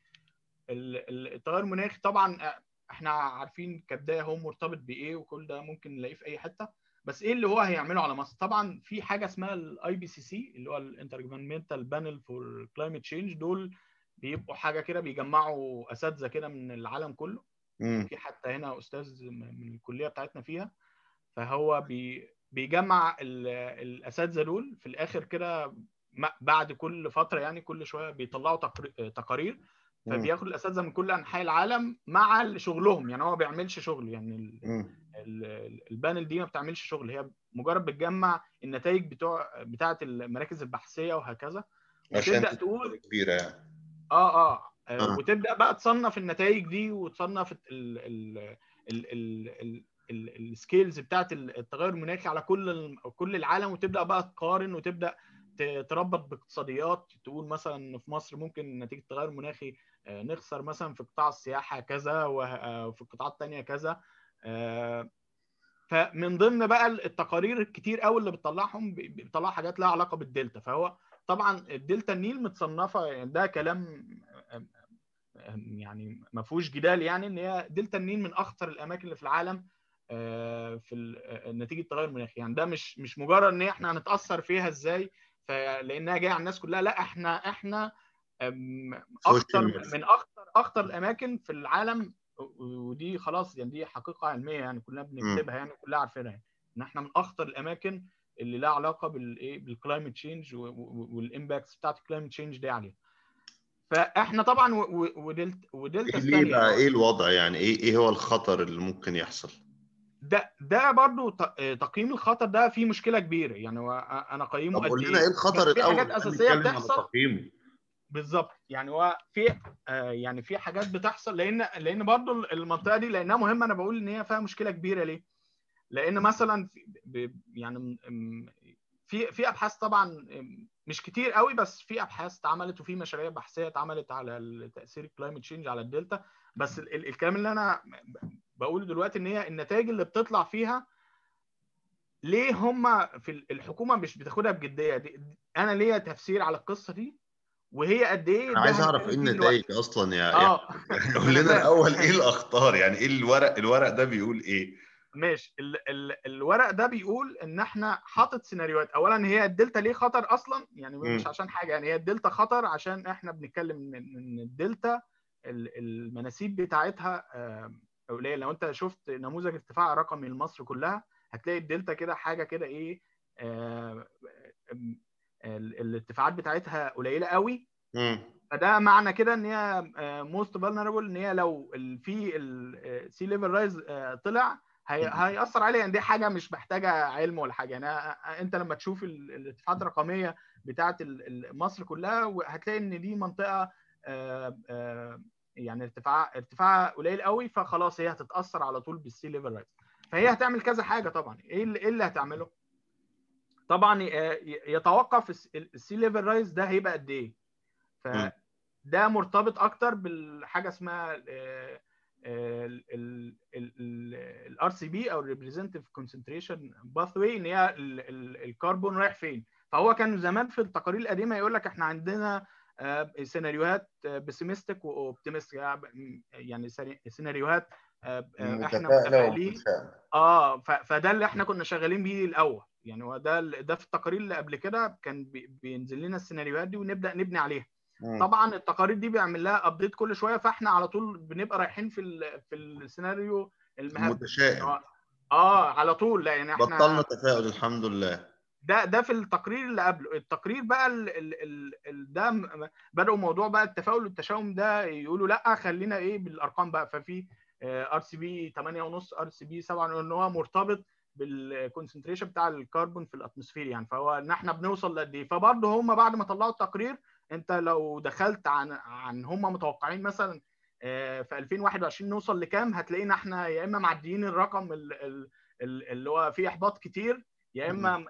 ال- ال- التغير المناخي طبعا آه، إحنا عارفين كبدايه هو مرتبط بإيه وكل ده ممكن نلاقيه في أي حتة بس إيه اللي هو هيعمله على مصر طبعا في حاجة اسمها ال IPCC اللي هو ال intergovernmental panel for climate change دول بيبقوا حاجة كده بيجمعوا أساتذة كده من العالم كله مم. في حتى هنا أستاذ من الكلية بتاعتنا فيها فهو بي بيجمع ال- الأساتذة دول في الآخر كده بعد كل فترة يعني كل شوية بيطلعوا تقري- تقارير مم. فبياخد الأساتذة من كل أنحاء العالم مع شغلهم يعني هو ما بيعملش شغل يعني ال- ال panel دي ما بتعملش شغل هي مجرد بتجمع النتائج بتوع بتاعة المراكز البحثية وهكذا عشان وتبدأ تبقى تقول كبيرة يعني. آه آه آه. آه، وتبدأ بقى تصنف النتائج دي وتصنف ال ال ال ال ال ال ال scales بتاعت التغير المناخي على كل كل العالم وتبدأ بقى تقارن وتبدأ تربط باقتصاديات تقول مثلا إن في مصر ممكن نتيجة التغير المناخي آه، نخسر مثلا في قطاع السياحة كذا وه- آه، وفي القطاعات الثانية كذا آه، فمن ضمن بقى التقارير الكتير قوي اللي بتطلعهم ب- بتطلع حاجات لها علاقة بالدلتا. فهو طبعا الدلتا النيل متصنفة يعني ده كلام يعني ما فيهوش جدال يعني إن هي دلتا النيل من أخطر الأماكن اللي في العالم في نتيجة التغير المناخي يعني ده مش مش مجرد إن إحنا هنتأثر فيها إزاي ف- لانها جاية على الناس كلها لا إحنا إحنا اخطر من اخطر اخطر الأماكن في العالم ودي خلاص يعني دي حقيقة علمية يعني كلنا بنكتبها يعني كلنا عارفينها يعني. إن إحنا من أخطر الأماكن اللي لها علاقة بالايه بال climate change وال impacts بتاعت ال climate change دي عليها. فإحنا طبعا ودلتا ودلتا ليه بقى؟ الثانية إيه الوضع يعني؟ إيه إيه هو الخطر اللي ممكن يحصل؟ ده ده برضو ت- تقييم الخطر ده فيه مشكلة كبيرة. يعني هو أنا قيمه طب قد قول لنا إيه الخطر بس في الأول؟ حاجات اساسيه بتحصل. بالظبط. يعني هو في آه يعني في حاجات بتحصل لأن لأن برضو المنطقة دي لأنها مهمة. أنا بقول إن هي فيها مشكلة كبيرة. ليه؟ لأن مثلا في يعني في في أبحاث طبعا مش كتير قوي بس في أبحاث اتعملت وفي مشاريع بحثية اتعملت على تأثير ال climate change على الدلتا. بس ال- ال- الكلام اللي أنا بقوله دلوقتي إن هي النتائج اللي بتطلع فيها ليه هم في الحكومة مش بتاخدها بجدية دي أنا ليا تفسير على القصة دي وهي قد إيه أنا عايز أعرف إيه النتائج. أصلا يا آه يعني قول لنا. الأول إيه الأخطار يعني إيه الورق الورق ده بيقول إيه ماشي ال ال الورق ده بيقول إن إحنا حاطط سيناريوهات اولا هي الدلتا ليه خطر أصلا يعني مش مم. عشان حاجة يعني هي الدلتا خطر عشان إحنا بنتكلم إن الدلتا ال- المناسيب بتاعتها آه، قليله لو انت شفت نموذج ارتفاع رقمي لمصر كلها هتلاقي الدلتا كده حاجة كده إيه آه، الارتفاعات بتاعتها قليلة قوي. فده معنى كده ان هي most vulnerable ان هي لو في ال sea level rise طلع هي هيأثر عليها. يعني دي حاجة مش محتاجة علم ولا حاجة. يعني أ- انت لما تشوف ال- الارتفاعات الرقمية بتاعه ال- مصر كلها هتلاقي ان دي منطقة آه، آه، يعني ارتفاع ارتفاعها قليل قوي فخلاص هي هتتأثر على طول بال sea level rise. فهي هتعمل كذا حاجة طبعا. إيه اللي, إيه اللي هتعمله؟ طبعا آه، يتوقف ال sea level rise ده هيبقى قد إيه. فده مرتبط أكتر بالحاجة اسمها ال RCP أو ال representative concentration pathway إن هي الكربون رايح فين. فهو كان زمان في التقارير القديمة يقول لك إحنا عندنا سيناريوهات pessimistic و optimistic يعني سيناريوهات إحنا متفائلين. آه فده اللي إحنا كنا شغالين بيه الأول. يعني هو ده ده في التقارير اللي قبل كده كان بينزل لنا السيناريوهات دي ونبدأ نبني عليها. طبعا التقارير دي بيعمل لها update كل شوية فاحنا على طول بنبقى رايحين في في السيناريو المتشائم آه, آه على طول. لا يعني إحنا بطلنا تفاؤل الحمد لله. ده ده في التقرير اللي قبله. التقرير بقى ال ال ال ده بدأوا موضوع بقى التفاؤل والتشاؤم ده يقولوا لأ خلينا إيه بالأرقام بقى. ففي ار سي بي 8.5 ار سي بي 7 إن هو مرتبط بال concentration بتاع الكربون في ال atmosphere يعني. فهو إن إحنا بنوصل لقد إيه. فبرضه هم بعد ما طلعوا التقرير أنت لو دخلت عن عن هم متوقعين مثلا في 2021 نوصل لكام هتلاقينا إحنا يا إما معديين الرقم اللي هو فيه إحباط كتير يا إما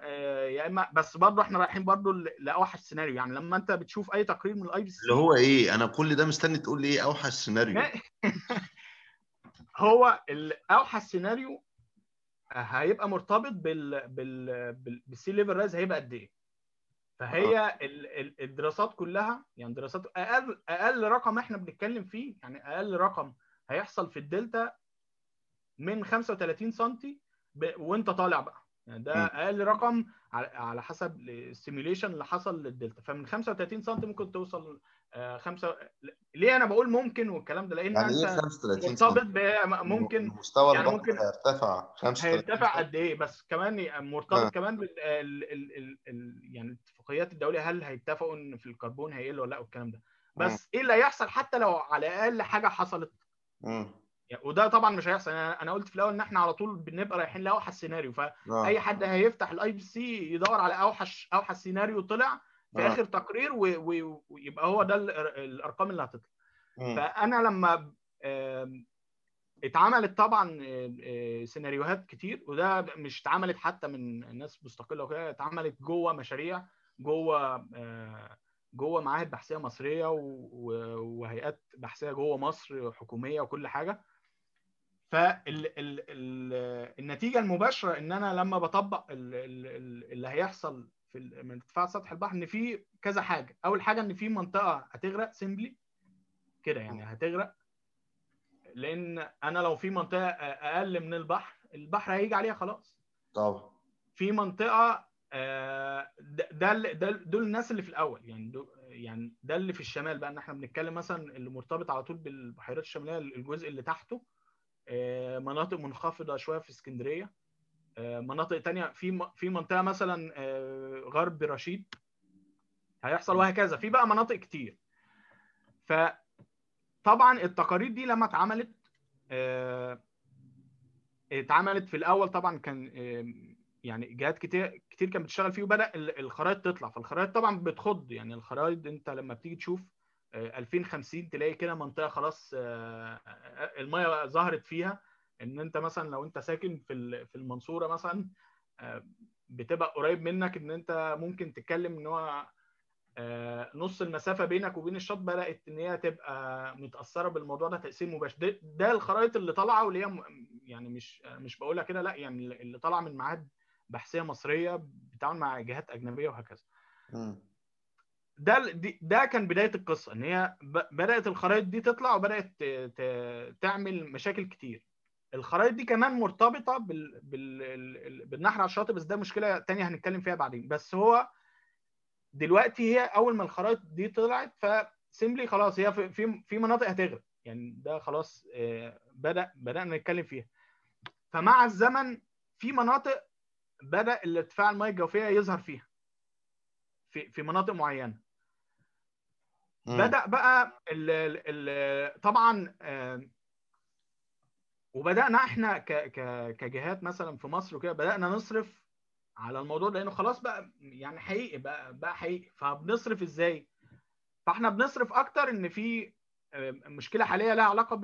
يا إما بس برضه إحنا رايحين برضه لأوحش سيناريو يعني لما أنت بتشوف أي تقرير من ال IPCC اللي هو إيه؟ أنا كل ده مستني تقول لي إيه أوحش سيناريو. (laughs) هو الأوحش سيناريو هيبقى مرتبط بال بال بال sea level rise هيبقى قد إيه. فهي الدراسات كلها يعني دراسات أقل أقل رقم إحنا بنتكلم فيه يعني أقل رقم هيحصل في الدلتا من 35 سم وأنت طالع بقى. يعني ده أقل رقم على حسب ال simulation اللي حصل للدلتا. فمن 35 سم ممكن توصل خمسة ليه أنا بقول ممكن والكلام ده؟ لأن يعني أنت إيه 35 مرتبط ممكن مستوى يعني ممكن هيرتفع 35 هيرتفع قد إيه؟ بس كمان مرتبط آه. كمان بال ال ال ال ال يعني الاتفاقيات الدولية هل هيتفقوا إن في الكربون هيقل ولا لأ والكلام ده؟ بس إيه اللي هيحصل حتى لو على الاقل حاجة حصلت؟ مم. يعني وده طبعا مش هيحصل أنا أنا قلت في الأول إن إحنا على طول بنبقى رايحين لأوحش سيناريو فاي آه. حد هيفتح ال IPCC يدور على أوحش أوحش سيناريو طلع في آه. آخر تقرير ويبقى هو ده ال- الأرقام اللي هتطلع. فأنا لما اتعملت طبعا سيناريوهات كتير وده مش اتعملت حتى من ناس مستقلة وكده اتعملت جوه مشاريع جوه آه، جوه معاهد بحثية مصرية وهيئات بحثية جوه مصر حكومية وكل حاجة فالنتيجه المباشرة إن أنا لما بطبق ال- ال- ال- اللي هيحصل في من ارتفاع سطح البحر إن في كذا حاجة. أول حاجة إن في منطقة هتغرق سيمبلي كده يعني هتغرق لأن أنا لو في منطقة أقل من البحر البحر هيجي عليها خلاص. طبعا. في منطقة آه، ده ده دول الناس اللي في الأول. يعني يعني ده اللي في الشمال بقى. إن إحنا بنتكلم مثلا اللي مرتبط على طول بالبحيرات الشمالية الجزء اللي تحته. مناطق منخفضة شوية في اسكندرية. آه، مناطق تانية في في منطقة مثلا آه، غرب رشيد. هيحصل وهكذا. في بقى مناطق كتير. فطبعا التقارير دي لما اتعملت آه، اتعملت في الأول طبعا كان آه، يعني جهات كتير كتير كانت بتشتغل فيه وبدأ ال- الخرائط تطلع. فالخرائط طبعا بتخض. يعني الخرائط انت لما بتيجي تشوف آه، 2050 تلاقي كده منطقة خلاص آه، آه، المية ظهرت فيها. إن أنت مثلا لو أنت ساكن في في المنصورة مثلا آه، بتبقى قريب منك إن أنت ممكن تتكلم إن هو آه، نص المسافة بينك وبين الشط بدأت إن هي تبقى متأثرة بالموضوع ده تاثير مباشر. ده, الخرائط اللي طالعة واللي هي يعني مش مش بقولها كده لأ يعني اللي طالعة من معاهد بحثية مصرية بتتعامل مع جهات أجنبية وهكذا. ده ده كان بداية القصة إن هي بدأت الخرائط دي تطلع وبدأت تعمل مشاكل كتير. الخرائط دي كمان مرتبطة بال... بال... ال- بالنحر على الشاطئ بس ده مشكلة تانية هنتكلم فيها بعدين. بس هو دلوقتي هي أول ما الخرائط دي طلعت فسيمبلي خلاص هي في في, مناطق هتغرق. يعني ده خلاص آه، بدا بدأنا نتكلم فيها. فمع الزمن في مناطق بدأ الارتفاع المياه الجوفية يظهر فيها. في في مناطق معينة. بدأ بقى ال ال ال طبعا وبدأنا إحنا كجهات مثلا في مصر وكده بدأنا نصرف على الموضوع لأنه خلاص بقى يعني حقيقي بقى بقى حقيقي. فبنصرف إزاي؟ فإحنا بنصرف أكتر إن في مشكلة حالية لها علاقة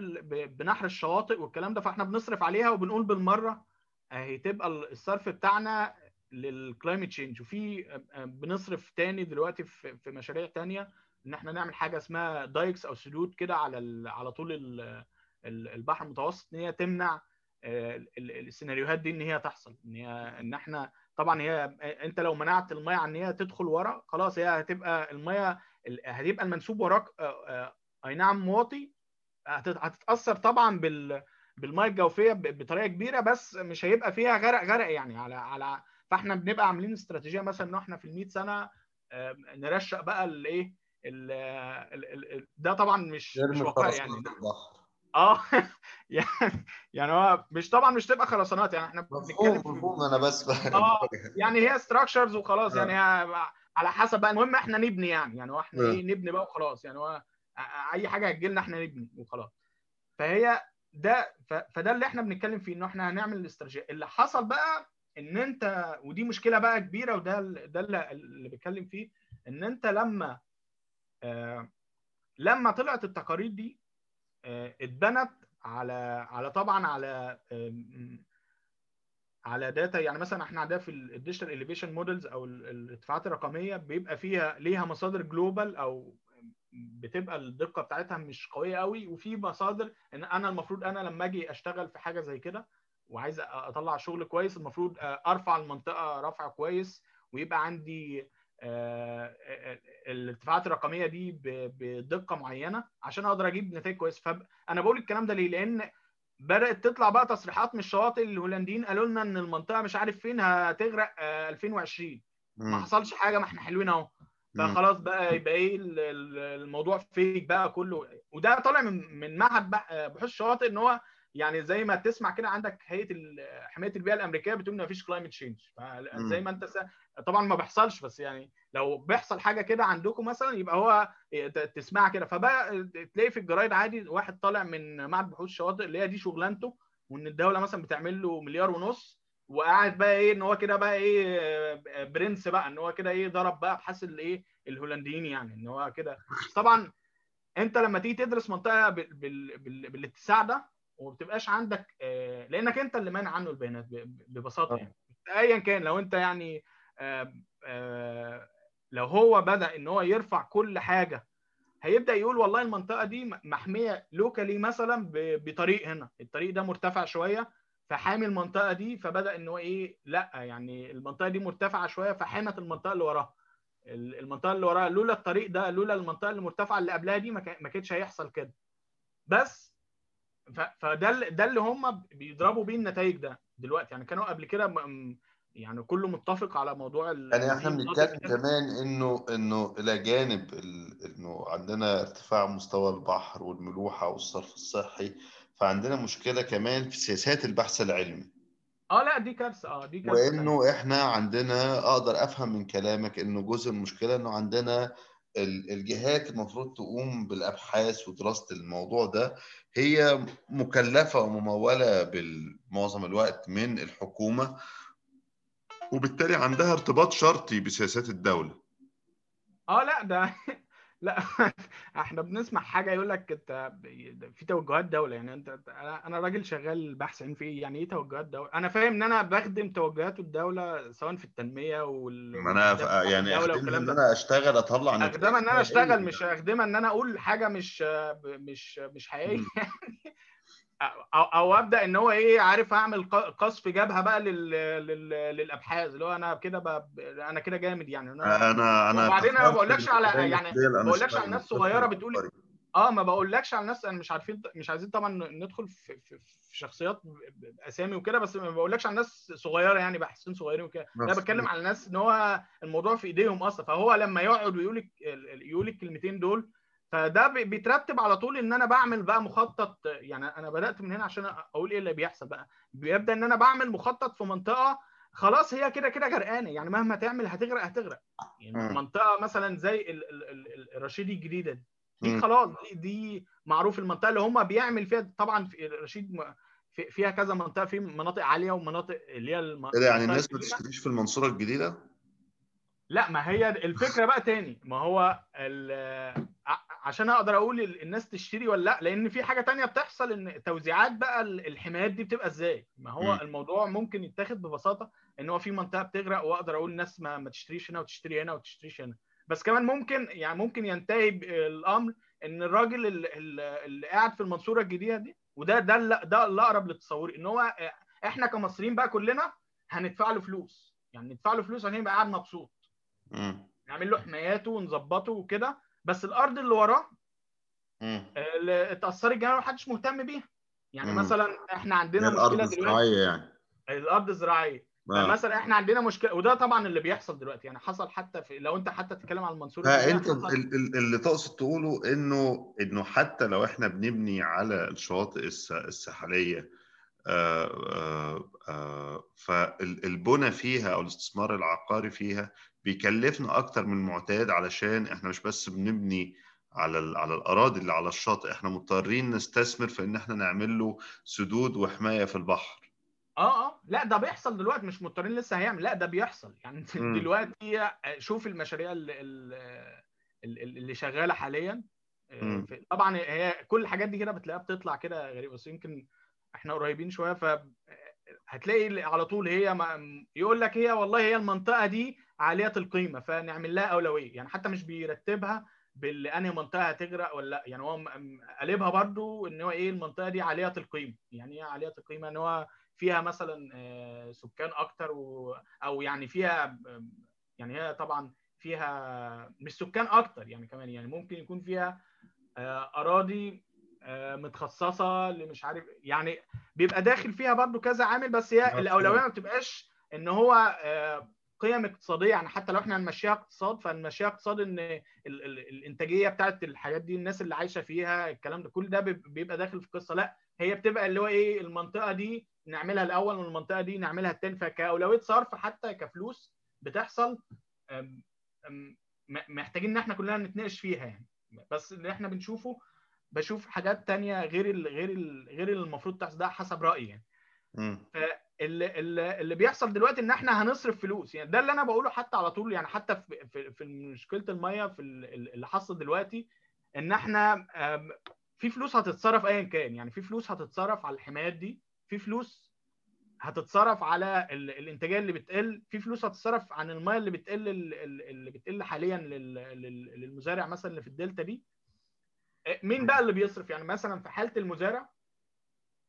بنحر الشواطئ والكلام ده فإحنا بنصرف عليها وبنقول بالمرة اهي تبقى الصرف بتاعنا لل climate change وفي بنصرف تاني دلوقتي في مشاريع تانية إن إحنا نعمل حاجة اسمها دايكس أو سدود كده على على طول ال- البحر المتوسط إن هي تمنع السيناريوهات دي إن هي تحصل. إن هي إن إحنا طبعا هي أنت لو منعت الميه عن إن هي تدخل ورا خلاص هي هتبقى الميه هتبقى المنسوب وراك أي نعم واطي. هتتأثر طبعا بال بالميه الجوفية بطريقة كبيرة بس مش هيبقى فيها غرق غرق يعني على على فإحنا بنبقى عاملين استراتيجية مثلا إن إحنا في ال 100 سنه نرشق بقى الإيه ده طبعا مش مش واقعي يعني. آه (laughs) يعني يعني هو مش طبعا مش تبقى خرسانات يعني إحنا بنتكلم مفهوم أنا بس (laughs) آه يعني هي ستراكشرز وخلاص يعني هي على حسب بقى المهم إحنا نبني يعني يعني هو إحنا إيه نبني بقى وخلاص يعني هو أي حاجة هتجي لنا إحنا نبني وخلاص. فهي ده فده اللي إحنا بنتكلم فيه إنه إحنا هنعمل الاستراتيجيه اللي حصل بقى إن أنت ودي مشكلة بقى كبيرة وده ده اللي, اللي بتكلم فيه إن أنت لما آه لما طلعت التقارير دي آه اتبنت على على طبعا على آه على data يعني مثلا إحنا عندنا في ال digital elevation models أو الارتفاعات الرقمية بيبقى فيها ليها مصادر global أو بتبقى الدقة بتاعتها مش قوية قوي وفي مصادر إن أنا المفروض أنا لما أجي أشتغل في حاجة زي كده وعايز أطلع شغل كويس المفروض أرفع المنطقة رفع كويس ويبقى عندي الارتفاعات الرقمية دي بدقة معينة عشان أقدر أجيب نتائج كويسة. فانا بقول الكلام ده ليه؟ لأن بدأت تطلع بقى تصريحات من الشواطئ الهولنديين قالوا لنا إن المنطقة مش عارف فين هتغرق 2020 ما حصلش حاجة ما إحنا حلوين أهو. فخلاص بقى يبقى إيه الموضوع فيك بقى كله. وده طالع من من معهد بحوث الشواطئ إن هو يعني زي ما تسمع كده عندك هيئة حماية البيئة الأمريكية بتقول إن مفيش climate change فزي ما انت س... طبعا ما بيحصلش بس يعني لو بيحصل حاجة كده عندكم مثلا يبقى هو تسمعها كده. فبقى تلاقي في الجرايد عادي واحد طالع من معهد بحوث الشواطئ اللي هي دي شغلانته وإن الدولة مثلا بتعمل له مليار ونص وقاعد بقى إيه إن هو كده بقى إيه برنس بقى إن هو كده إيه ضرب بقى ابحاث الايه الهولنديين يعني إن هو كده. طبعا أنت لما تيجي تدرس منطقة بال... بال... بال... بالاتساع ده وما بتبقاش عندك آه لأنك أنت اللي مانع عنه البيانات ببساطة يعني. ايا كان لو أنت يعني آه آه لو هو بدأ إن هو يرفع كل حاجة هيبدأ يقول والله المنطقة دي محمية لوكالي مثلا بطريق هنا. الطريق ده مرتفع شوية فحامي المنطقة دي فبدأ إن هو إيه لأ يعني المنطقة دي مرتفعة شوية فحمت المنطقة اللي وراها. المنطقة اللي وراها لولا الطريق ده لولا المنطقة المرتفعه اللي قبلها دي ما كانش هيحصل كده. بس فده ده اللي هم بيضربوا بيه النتائج ده دلوقتي. يعني كانوا قبل كده يعني كله متفق على موضوع يعني إحنا بنتكلم كمان إنه إنه إلى جانب إنه عندنا ارتفاع مستوى البحر والملوحة والصرف الصحي فعندنا مشكلة كمان في سياسات البحث العلمي. آه لا دي كارثة. آه دي كارثة. وإنه إحنا عندنا أقدر أفهم من كلامك إنه جزء المشكلة إنه عندنا الجهات المفروض تقوم بالأبحاث ودراسة الموضوع ده هي مكلفة وممولة بالمعظم الوقت من الحكومة وبالتالي عندها ارتباط شرطي بسياسات الدولة. آه لا ده لأ (laughs) إحنا بنسمع حاجة يقول لك أنت في توجهات دولة يعني أنت أنا راجل شغال بحث في إيه؟ يعني إيه توجهات دولة؟ أنا فاهم إن أنا بخدم توجهات الدولة سواء في التنمية وال ما أنا يعني أخدمها إن أنا أشتغل أطلع أخدمها إن أنا أشتغل مش أخدمها إن أنا أقول حاجة مش مش مش حقيقية (laughs) أو أو أبدأ إن هو إيه عارف أعمل قصف جبهة بقى لل... لل... للأبحاث اللي هو أنا كده ب... أنا كده جامد يعني. أنا أنا, أنا وبعدين أنا ما بقولكش على يعني ما بقولكش على ناس صغيرة بتقول آه ما بقولكش على ناس أنا مش عارفين مش عايزين طبعا ندخل في, في, في شخصيات اسامي وكده بس ما بقولكش على ناس صغيرة يعني باحثين صغيرين وكده. أنا بتكلم على الناس إن هو الموضوع في إيديهم أصلا. فهو لما يقعد ويقول يقول الكلمتين دول فده بيترتب على طول إن أنا بعمل بقى مخطط يعني أنا بدأت من هنا عشان أقول إيه اللي بيحصل بقى. بيبدأ إن أنا بعمل مخطط في منطقة خلاص هي كده كده غرقانة يعني مهما تعمل هتغرق هتغرق. يعني منطقة مثلا زي الرشيدي الجديدة دي خلاص دي, دي معروف المنطقة اللي هم بيعمل فيها طبعا في رشيد فيها كذا منطقة في مناطق عالية ومناطق اللي هي المنطقة يعني الناس ما تشتريش في المنصورة الجديدة؟ لا ما هي الفكرة بقى تاني. ما هو عشان أقدر أقول الناس تشتري ولا لا لأن في حاجة تانية بتحصل إن توزيعات بقى الحمايات دي بتبقى إزاي؟ ما هو م. الموضوع ممكن يتاخد ببساطة إن هو في منطقة بتغرق وأقدر أقول الناس ما, ما تشتريش هنا وتشتري هنا وتشتريش هنا. بس كمان ممكن يعني ممكن ينتهي الأمر إن الراجل اللي, قاعد في المنصورة الجديدة دي وده ده ده اللي اقرب للتصور إن هو إحنا كمصريين بقى كلنا هندفع له فلوس. يعني ندفع له فلوس عشان يبقى قاعد مبسوط. نعمل له حماياته ونظبطه وكده. بس الأرض اللي وراه. اللي اتأثرت جامد محدش مهتم بيها يعني مم. مثلا إحنا عندنا الأرض مشكلة دلوقتي يعني الأرض الزراعيه آه. فمثلا إحنا عندنا مشكلة وده طبعا اللي بيحصل دلوقتي يعني حصل حتى في لو أنت حتى تتكلم عن المنصورة فأنت ال- اللي تقصد تقوله إنه إنه حتى لو إحنا بنبني على الشواطئ الس- الساحلية آه، آه، آه، فالبنى فيها أو الاستثمار العقاري فيها بيكلفنا أكتر من المعتاد علشان إحنا مش بس بنبني على على الأراضي اللي على الشاطئ إحنا مضطرين نستثمر في إن إحنا نعمل له سدود وحماية في البحر آه آه لا ده بيحصل دلوقتي مش مضطرين لسه هيعمل لا ده بيحصل يعني مم. دلوقتي شوف المشاريع اللي, اللي, اللي شغالة حاليا آه،. في- طبعا هي كل الحاجات دي كده بتلاقيها بتطلع كده غريبة بس يمكن إحنا قريبين شوية ف هتلاقي على طول هي ما- يقول لك هي والله هي المنطقة دي عالية القيمة فنعمل لها أولوية. يعني حتى مش بيرتبها بالانهي منطقة هتغرق ولا لا. يعني هو قلبها برضو إن هو إيه المنطقة دي عالية القيمة. يعني إيه عالية القيمة؟ إن هو فيها مثلا آه، سكان أكتر و... أو يعني فيها يعني هي طبعا فيها مش سكان أكتر يعني كمان. يعني ممكن يكون فيها آه، أراضي متخصصة اللي مش عارف يعني بيبقى داخل فيها برضو كذا عامل بس هي. الأولوية ما بتبقاش إن هو آه، قيم اقتصادية. يعني حتى لو إحنا هنمشيها اقتصاد فهنمشيها اقتصاد إن ال- ال- الإنتاجية بتاعت الحاجات دي الناس اللي عايشة فيها الكلام ده كل ده بيب- بيبقى داخل في القصة لا هي بتبقى اللي هو إيه المنطقة دي نعملها الأول والمنطقة دي نعملها الثاني فكأولوية صرف حتى كفلوس بتحصل محتاجين إن إحنا كلنا نتناقش فيها يعني. بس اللي إحنا بنشوفه بشوف حاجات تانية غير ال غير ال غير اللي المفروض تحصل ده حسب رأيي يعني. اللي, اللي بيحصل دلوقتي إن إحنا هنصرف فلوس يعني ده اللي أنا بقوله حتى على طول يعني حتى في في, في مشكلة المية في ال- اللي حصل دلوقتي إن إحنا في فلوس هتتصرف ايا كان يعني في فلوس هتتصرف على الحمايات دي في فلوس هتتصرف على ال- الإنتاجية اللي بتقل في فلوس هتتصرف عن المية اللي بتقل ال- ال- اللي بتقل حاليا لل- لل- للمزارع مثلا اللي في الدلتا دي مين بقى اللي بيصرف؟ يعني مثلا في حالة المزارع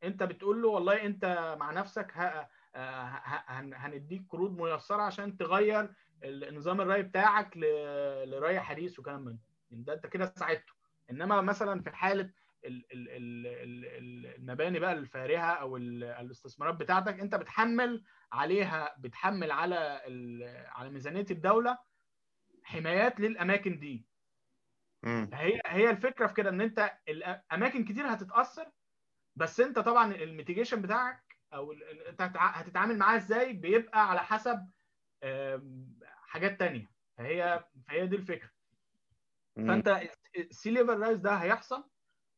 أنت بتقول له والله أنت مع نفسك ه- ه- هن- هنديك قروض ميسرة عشان تغير النظام الري بتاعك لري حديث وكلام من ده. ده أنت كده ساعدته. إنما مثلا في حالة ال- ال- ال- ال- ال- المباني بقى الفارهه أو ال- الاستثمارات بتاعتك أنت بتحمل عليها بتحمل على على ميزانية الدولة حمايات للأماكن دي. مم. هي هي الفكرة في كده إن أنت الاماكن كتير هتتأثر بس أنت طبعا ال mitigation بتاعك أو أنت هتتعامل معاه إزاي بيبقى على حسب حاجات تانية. فهي فهي دي الفكرة. مم. فأنت ال sea level rise ده هيحصل؟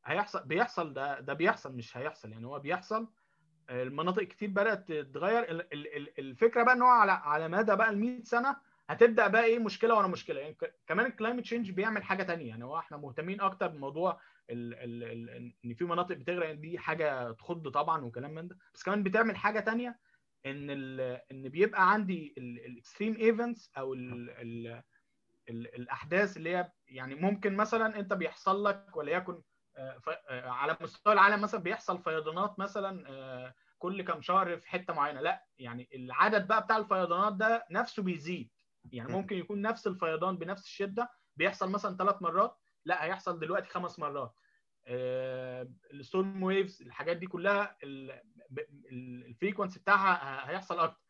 هيحصل بيحصل ده ده بيحصل مش هيحصل. يعني هو بيحصل المناطق كتير بدأت تتغير. ال- ال- ال- الفكرة بقى إن هو على على مدى بقى ال 100 سنة هتبدأ بقى إيه مشكلة ورا مشكلة. يعني كمان ال climate change بيعمل حاجة تانية. يعني هو إحنا مهتمين أكتر بموضوع ال ال ال إن في مناطق بتغرق دي حاجة تخض طبعا وكلام من ده. بس كمان بتعمل حاجة تانية إن ال إن بيبقى عندي ال extreme events أو ال ال ال الأحداث اللي هي يعني ممكن مثلا أنت بيحصل لك وليكن آه، آه، على مستوى العالم مثلا بيحصل فيضانات مثلا آه، كل كام شهر في حتة معينة. لأ يعني العدد بقى بتاع الفيضانات ده نفسه بيزيد. يعني ممكن يكون نفس الفيضان بنفس الشدة بيحصل مثلا ثلاث مرات لا هيحصل دلوقتي خمس مرات. ال storm waves الحاجات دي كلها ال frequency بتاعها هيحصل أكتر.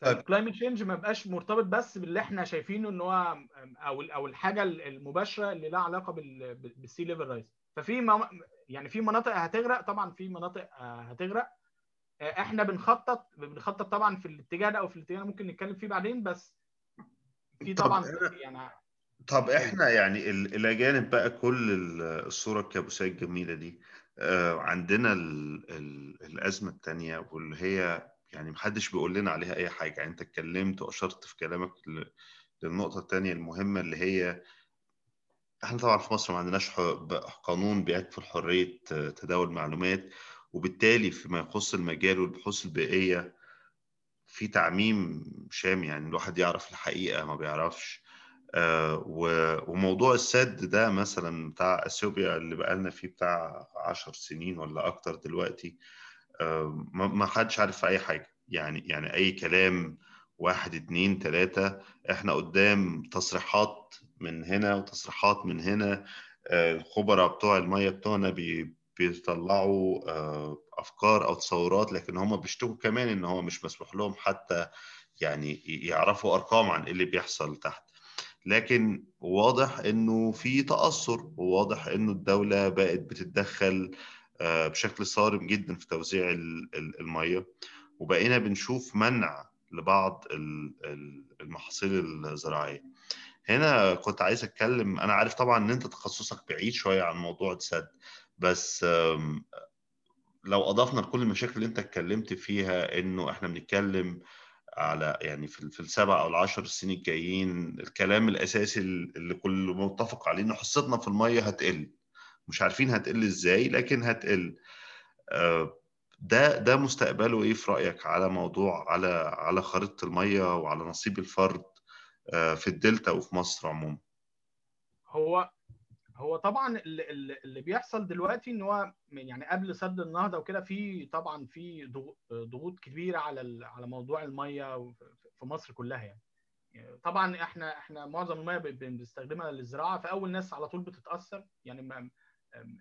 طيب. ال climate change ما بقاش مرتبط بس باللي إحنا شايفينه ان هو أو أو الحاجة المباشرة اللي لها علاقة بال sea level rise ففي يعني في مناطق هتغرق طبعا في مناطق آه، هتغرق. آه، إحنا بنخطط بنخطط طبعا في الاتجاه ده أو في الاتجاه ده ممكن نتكلم فيه بعدين بس في طب طبعا أنا- يعني طب إحنا يعني ال- إلى جانب بقى كل ال- الصورة الكابوسيه الجميلة دي آه، عندنا ال- ال- الأزمة الثانية واللي هي يعني محدش بيقول لنا عليها أي حاجة. يعني أنت اتكلمت وأشرت في كلامك للنقطة الثانية المهمة اللي هي إحنا طبعا في مصر ما عندناش قانون بيكفل حرية آه، تداول معلومات وبالتالي فيما يخص المجال والبحوث البيئية في تعميم شامل يعني الواحد يعرف الحقيقة ما بيعرفش. آه، وموضوع السد ده مثلا بتاع أثيوبيا اللي بقالنا فيه بتاع عشر سنين ولا أكتر دلوقتي آه، ما حدش عارف أي حاجة. يعني يعني أي كلام واحد اتنين تلاتة إحنا قدام تصريحات من هنا وتصريحات من هنا. آه، الخبراء بتوع المية بتوعنا بي بيطلعوا آه، أفكار أو تصورات لكن هم بيشتكوا كمان إن هو مش مسموح لهم حتى يعني يعرفوا أرقام عن إيه اللي بيحصل تحت. لكن واضح إنه في تأثر وواضح إنه الدولة بقت بتتدخل آه، بشكل صارم جدا في توزيع ال- ال- المية. وبقينا بنشوف منع لبعض ال- ال- المحاصيل الزراعية. هنا كنت عايز أتكلم أنا عارف طبعا إن أنت تخصصك بعيد شوية عن موضوع السد. بس لو أضفنا لكل المشاكل اللي أنت اتكلمت فيها إنه إحنا بنتكلم على يعني في في السبع أو العشر سنين الجايين الكلام الأساسي اللي كله متفق عليه إنه حصتنا في المية هتقل. مش عارفين هتقل إزاي لكن هتقل. آه، ده ده مستقبله إيه في رأيك على موضوع على على خريطة المية وعلى نصيب الفرد آه، في الدلتا وفي مصر عموما؟ هو هو طبعا اللي, بيحصل دلوقتي إن هو يعني قبل سد النهضة وكده في طبعا في ضغو- ضغوط كبيرة على على موضوع المية في مصر كلها يعني. طبعا إحنا إحنا معظم المية بنستخدمها للزراعة فأول ناس على طول بتتأثر. يعني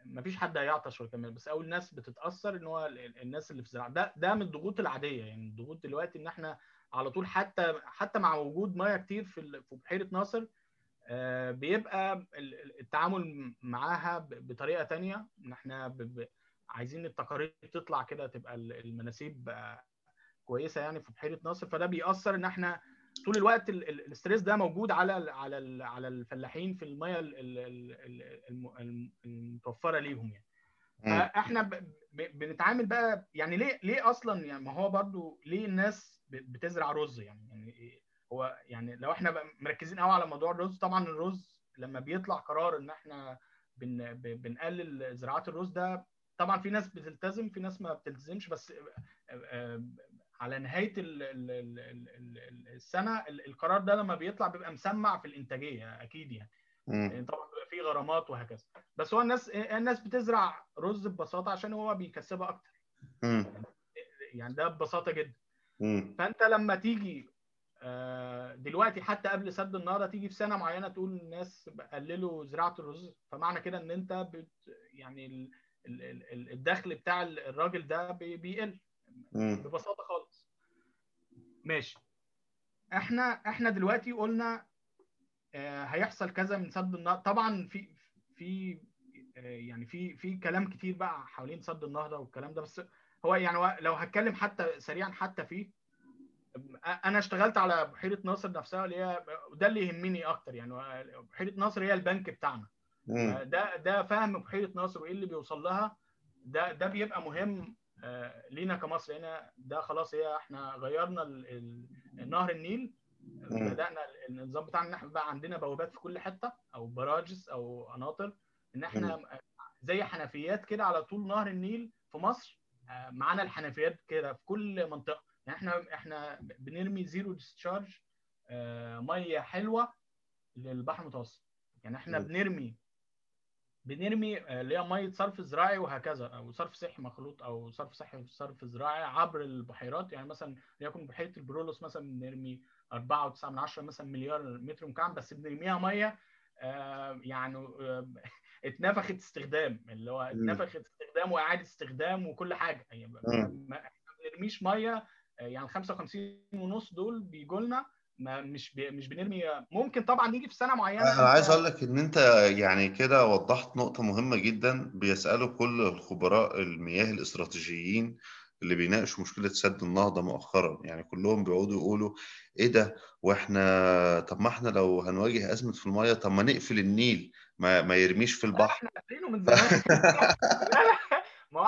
ما فيش حد هيعطش ولا كمان بس أول ناس بتتأثر إن هو ال- ال- الناس اللي في الزراعة. ده ده من الضغوط العادية يعني. الضغوط دلوقتي إن إحنا على طول حتى حتى مع وجود مية كتير في في بحيرة ناصر بيبقى ال- ال- التعامل معاها بطريقة تانية. إن إحنا ب- عايزين التقارير تطلع كده تبقى ال- المناسيب آه، كويسة يعني في بحيرة ناصر فده بيأثر إن إحنا طول الوقت ال- ال- الاستريس ده موجود على على على الفلاحين في المية ال- ال- ال- الم- الم- المتوفرة ليهم يعني. فإحنا بنتعامل بقى يعني ليه ليه أصلا يعني؟ ما هو برضو ليه الناس بتزرع رز يعني؟ يعني هو يعني لو إحنا مركزين قوي على موضوع الرز طبعا الرز لما بيطلع قرار إن إحنا بن بنقلل زراعات الرز ده طبعا في ناس بتلتزم في ناس ما بتلتزمش بس آه، آه، على نهاية ال- ال- ال- ال- ال- السنة ال- القرار ده لما بيطلع بيبقى مسمع في الإنتاجية أكيد يعني مم. يعني طبعا بيبقى فيه غرامات وهكذا بس هو الناس الناس بتزرع رز ببساطة عشان هو بيكسبها أكتر مم. يعني ده ببساطة جدا مم. فأنت لما تيجي دلوقتي حتى قبل سد النهضه تيجي في سنة معينة تقول للناس قللوا زراعة الرز فمعنى كده إن أنت بت يعني ال- ال- ال- الدخل بتاع الراجل ده بي- بيقل. ببساطة خالص. ماشي. إحنا إحنا دلوقتي قلنا آه، هيحصل كذا من سد النهضه طبعا في في آه، يعني في في كلام كتير بقى حوالين سد النهضه والكلام ده بس هو يعني لو هتكلم حتى سريعا حتى فيه آه، أنا اشتغلت على بحيره ناصر نفسها اللي هي ده اللي يهمني أكتر يعني بحيره ناصر هي البنك بتاعنا. مم. ده ده فهم بحيره ناصر وإيه اللي بيوصل لها ده ده بيبقى مهم آه، لينا كمصر هنا. ده خلاص هي إحنا غيرنا نهر النيل. مم. بدأنا النظام بتاعنا إن إحنا بقى عندنا بوابات في كل حتة أو براجز أو قناطر إن إحنا زي حنفيات كده على طول نهر النيل في مصر آه، معانا الحنفيات كده في كل منطقة. يعني إحنا إحنا بنرمي zero discharge مية حلوة للبحر المتوسط. يعني إحنا. بنرمي بنرمي آه، اللي هي مية صرف زراعي وهكذا أو صرف صحي مخلوط أو صرف صحي وصرف زراعي عبر البحيرات. يعني مثلا ليكن بحيرة البرولوس مثلا بنرمي 4.9 من عشرة مثلا مليار متر مكعب بس بنرميها مية آه، يعني آه، اتنفخت استخدام. اللي هو. اتنفخت استخدام وإعادة استخدام وكل حاجة. يعني ما بنرميش مية آه، يعني 55 ونص دول بيجوا لنا ما مش بي مش بنرمي ممكن طبعا يجي في سنة معينة أنا عايز أقول لك إن أنت يعني كده وضحت نقطة مهمة جدا بيسألوا كل الخبراء المياه الاستراتيجيين اللي بيناقشوا مشكلة سد النهضة مؤخرا. يعني كلهم بيقعدوا يقولوا إيه ده؟ وإحنا طب ما إحنا لو هنواجه أزمة في المياه طب ما نقفل النيل ما, ما يرميش في البحر. إحنا قافلينه من زمان. (laughs)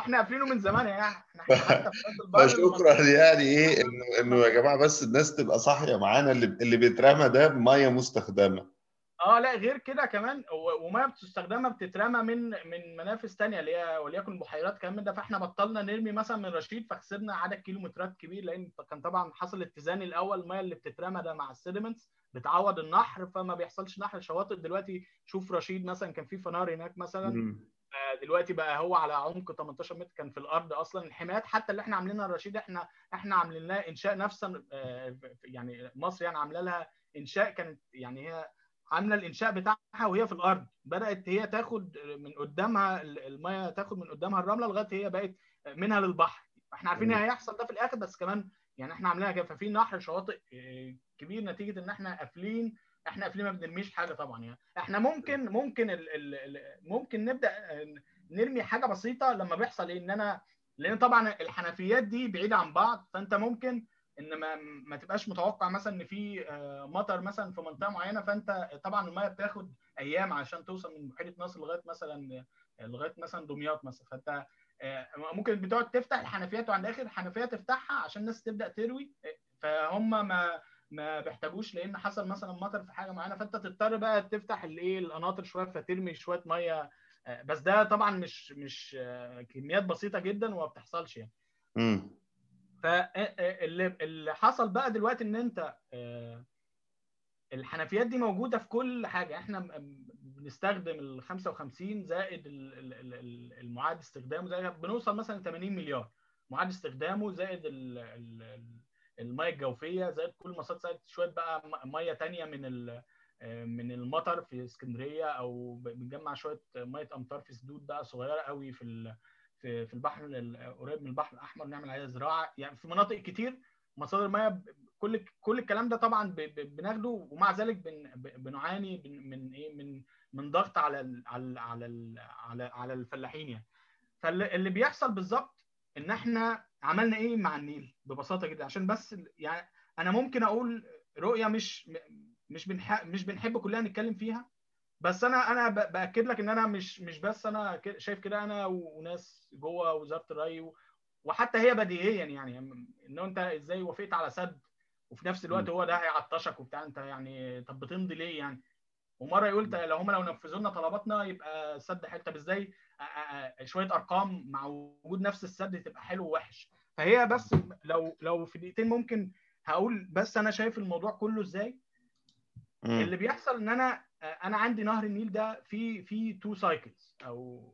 إحنا قافلينه من زمان يا يعني. إحنا (laughs) فشكرا المنطقة يعني إيه انه إنه يا جماعة بس الناس تبقى صاحية معانا اللي اللي بيترمى ده مية مستخدمة. آه لا غير كده كمان و- وما بتستخدمها بتترمى من من منافذ تانية اللي هي وليكن بحيرات كمان ده. فاحنا بطلنا نرمي مثلا من رشيد فخسرنا عدد كيلومترات كبير لأن كان طبعا حصل اتزان الأول المية اللي بتترمى ده مع السيدمنتس بتعوض النحر فما بيحصلش نحر شواطئ. دلوقتي شوف رشيد مثلا كان في فنار هناك مثلا. دلوقتي بقى هو على عمق 18 متر كان في الأرض أصلا. الحمايات حتى اللي إحنا عاملينها الرشيد إحنا إحنا عاملين لها انشاء نفسا يعني مصر يعني عاملة لها إنشاء كانت يعني هي عاملة الإنشاء بتاعها وهي في الأرض. بدأت هي تاخد من قدامها الميه تاخد من قدامها الرملة لغاية هي بقت منها للبحر. إحنا عارفين هيحصل ده في الآخر بس كمان يعني إحنا عاملينها كده. ففي نحر شواطئ كبير نتيجة إن إحنا قافلين إحنا قافلين ما بنرميش حاجة طبعا يعني. إحنا ممكن ممكن ال ال ممكن نبدأ نرمي حاجة بسيطة لما بيحصل إيه؟ إن أنا لأن طبعا الحنفيات دي بعيدة عن بعض فأنت ممكن إن ما ما تبقاش متوقع مثلا إن في مطر مثلا في منطقة معينة فأنت طبعا المية بتاخد أيام عشان توصل من بحيره ناصر لغاية مثلا لغاية مثلا دمياط مثلا. فأنت ممكن بتقعد تفتح الحنفيات وعند اخر حنفيه تفتحها عشان الناس تبدأ تروي فهم ما ما بيحتاجوش لأن حصل مثلا مطر في حاجة معينة فأنت تضطر بقى تفتح الايه القناطر شوية فترمي شوية مية. بس ده طبعا مش مش كميات بسيطة جدا وما بتحصلش يعني. امم فاللي اللي حصل بقى دلوقتي إن أنت الحنفيات دي موجودة في كل حاجة. إحنا بنستخدم ال 55 زائد المعاد استخدامه زي بنوصل مثلا 80 مليار. معاد استخدامه زائد المية الجوفية زائد كل مصادر زائد شوية بقى مية ثانية من من المطر في اسكندرية أو بنجمع شوية مية امطار في سدود بقى صغيرة قوي في في البحر قريب من البحر الأحمر نعمل عليها زراعة. يعني في مناطق كتير مصادر المية كل كل الكلام ده طبعا بناخده ومع ذلك بن بنعاني من إيه من من ضغط على على على على على الفلاحين يعني. فاللي بيحصل بالظبط إن إحنا عملنا إيه مع النيل؟ ببساطة جدا عشان بس يعني أنا ممكن أقول رؤية مش مش بنحب مش بنحب كلنا نتكلم فيها بس أنا أنا بأكد لك إن أنا مش مش بس أنا شايف كده أنا وناس جوه وزارة الري وحتى هي بديهيا يعني إن أنت إزاي وافقت على سد وفي نفس الوقت هو ده هيعطشك وبتاع أنت يعني طب بتمضي ليه يعني؟ ومرة يقول لو هم لو نفذوا لنا طلباتنا يبقى السد حلو. طب إزاي؟ شوية أرقام مع وجود نفس السد تبقى حلو ووحش. فهي بس لو لو في دقيقتين ممكن هقول بس أنا شايف الموضوع كله إزاي. اللي بيحصل إن أنا أنا عندي نهر النيل ده في في two cycles أو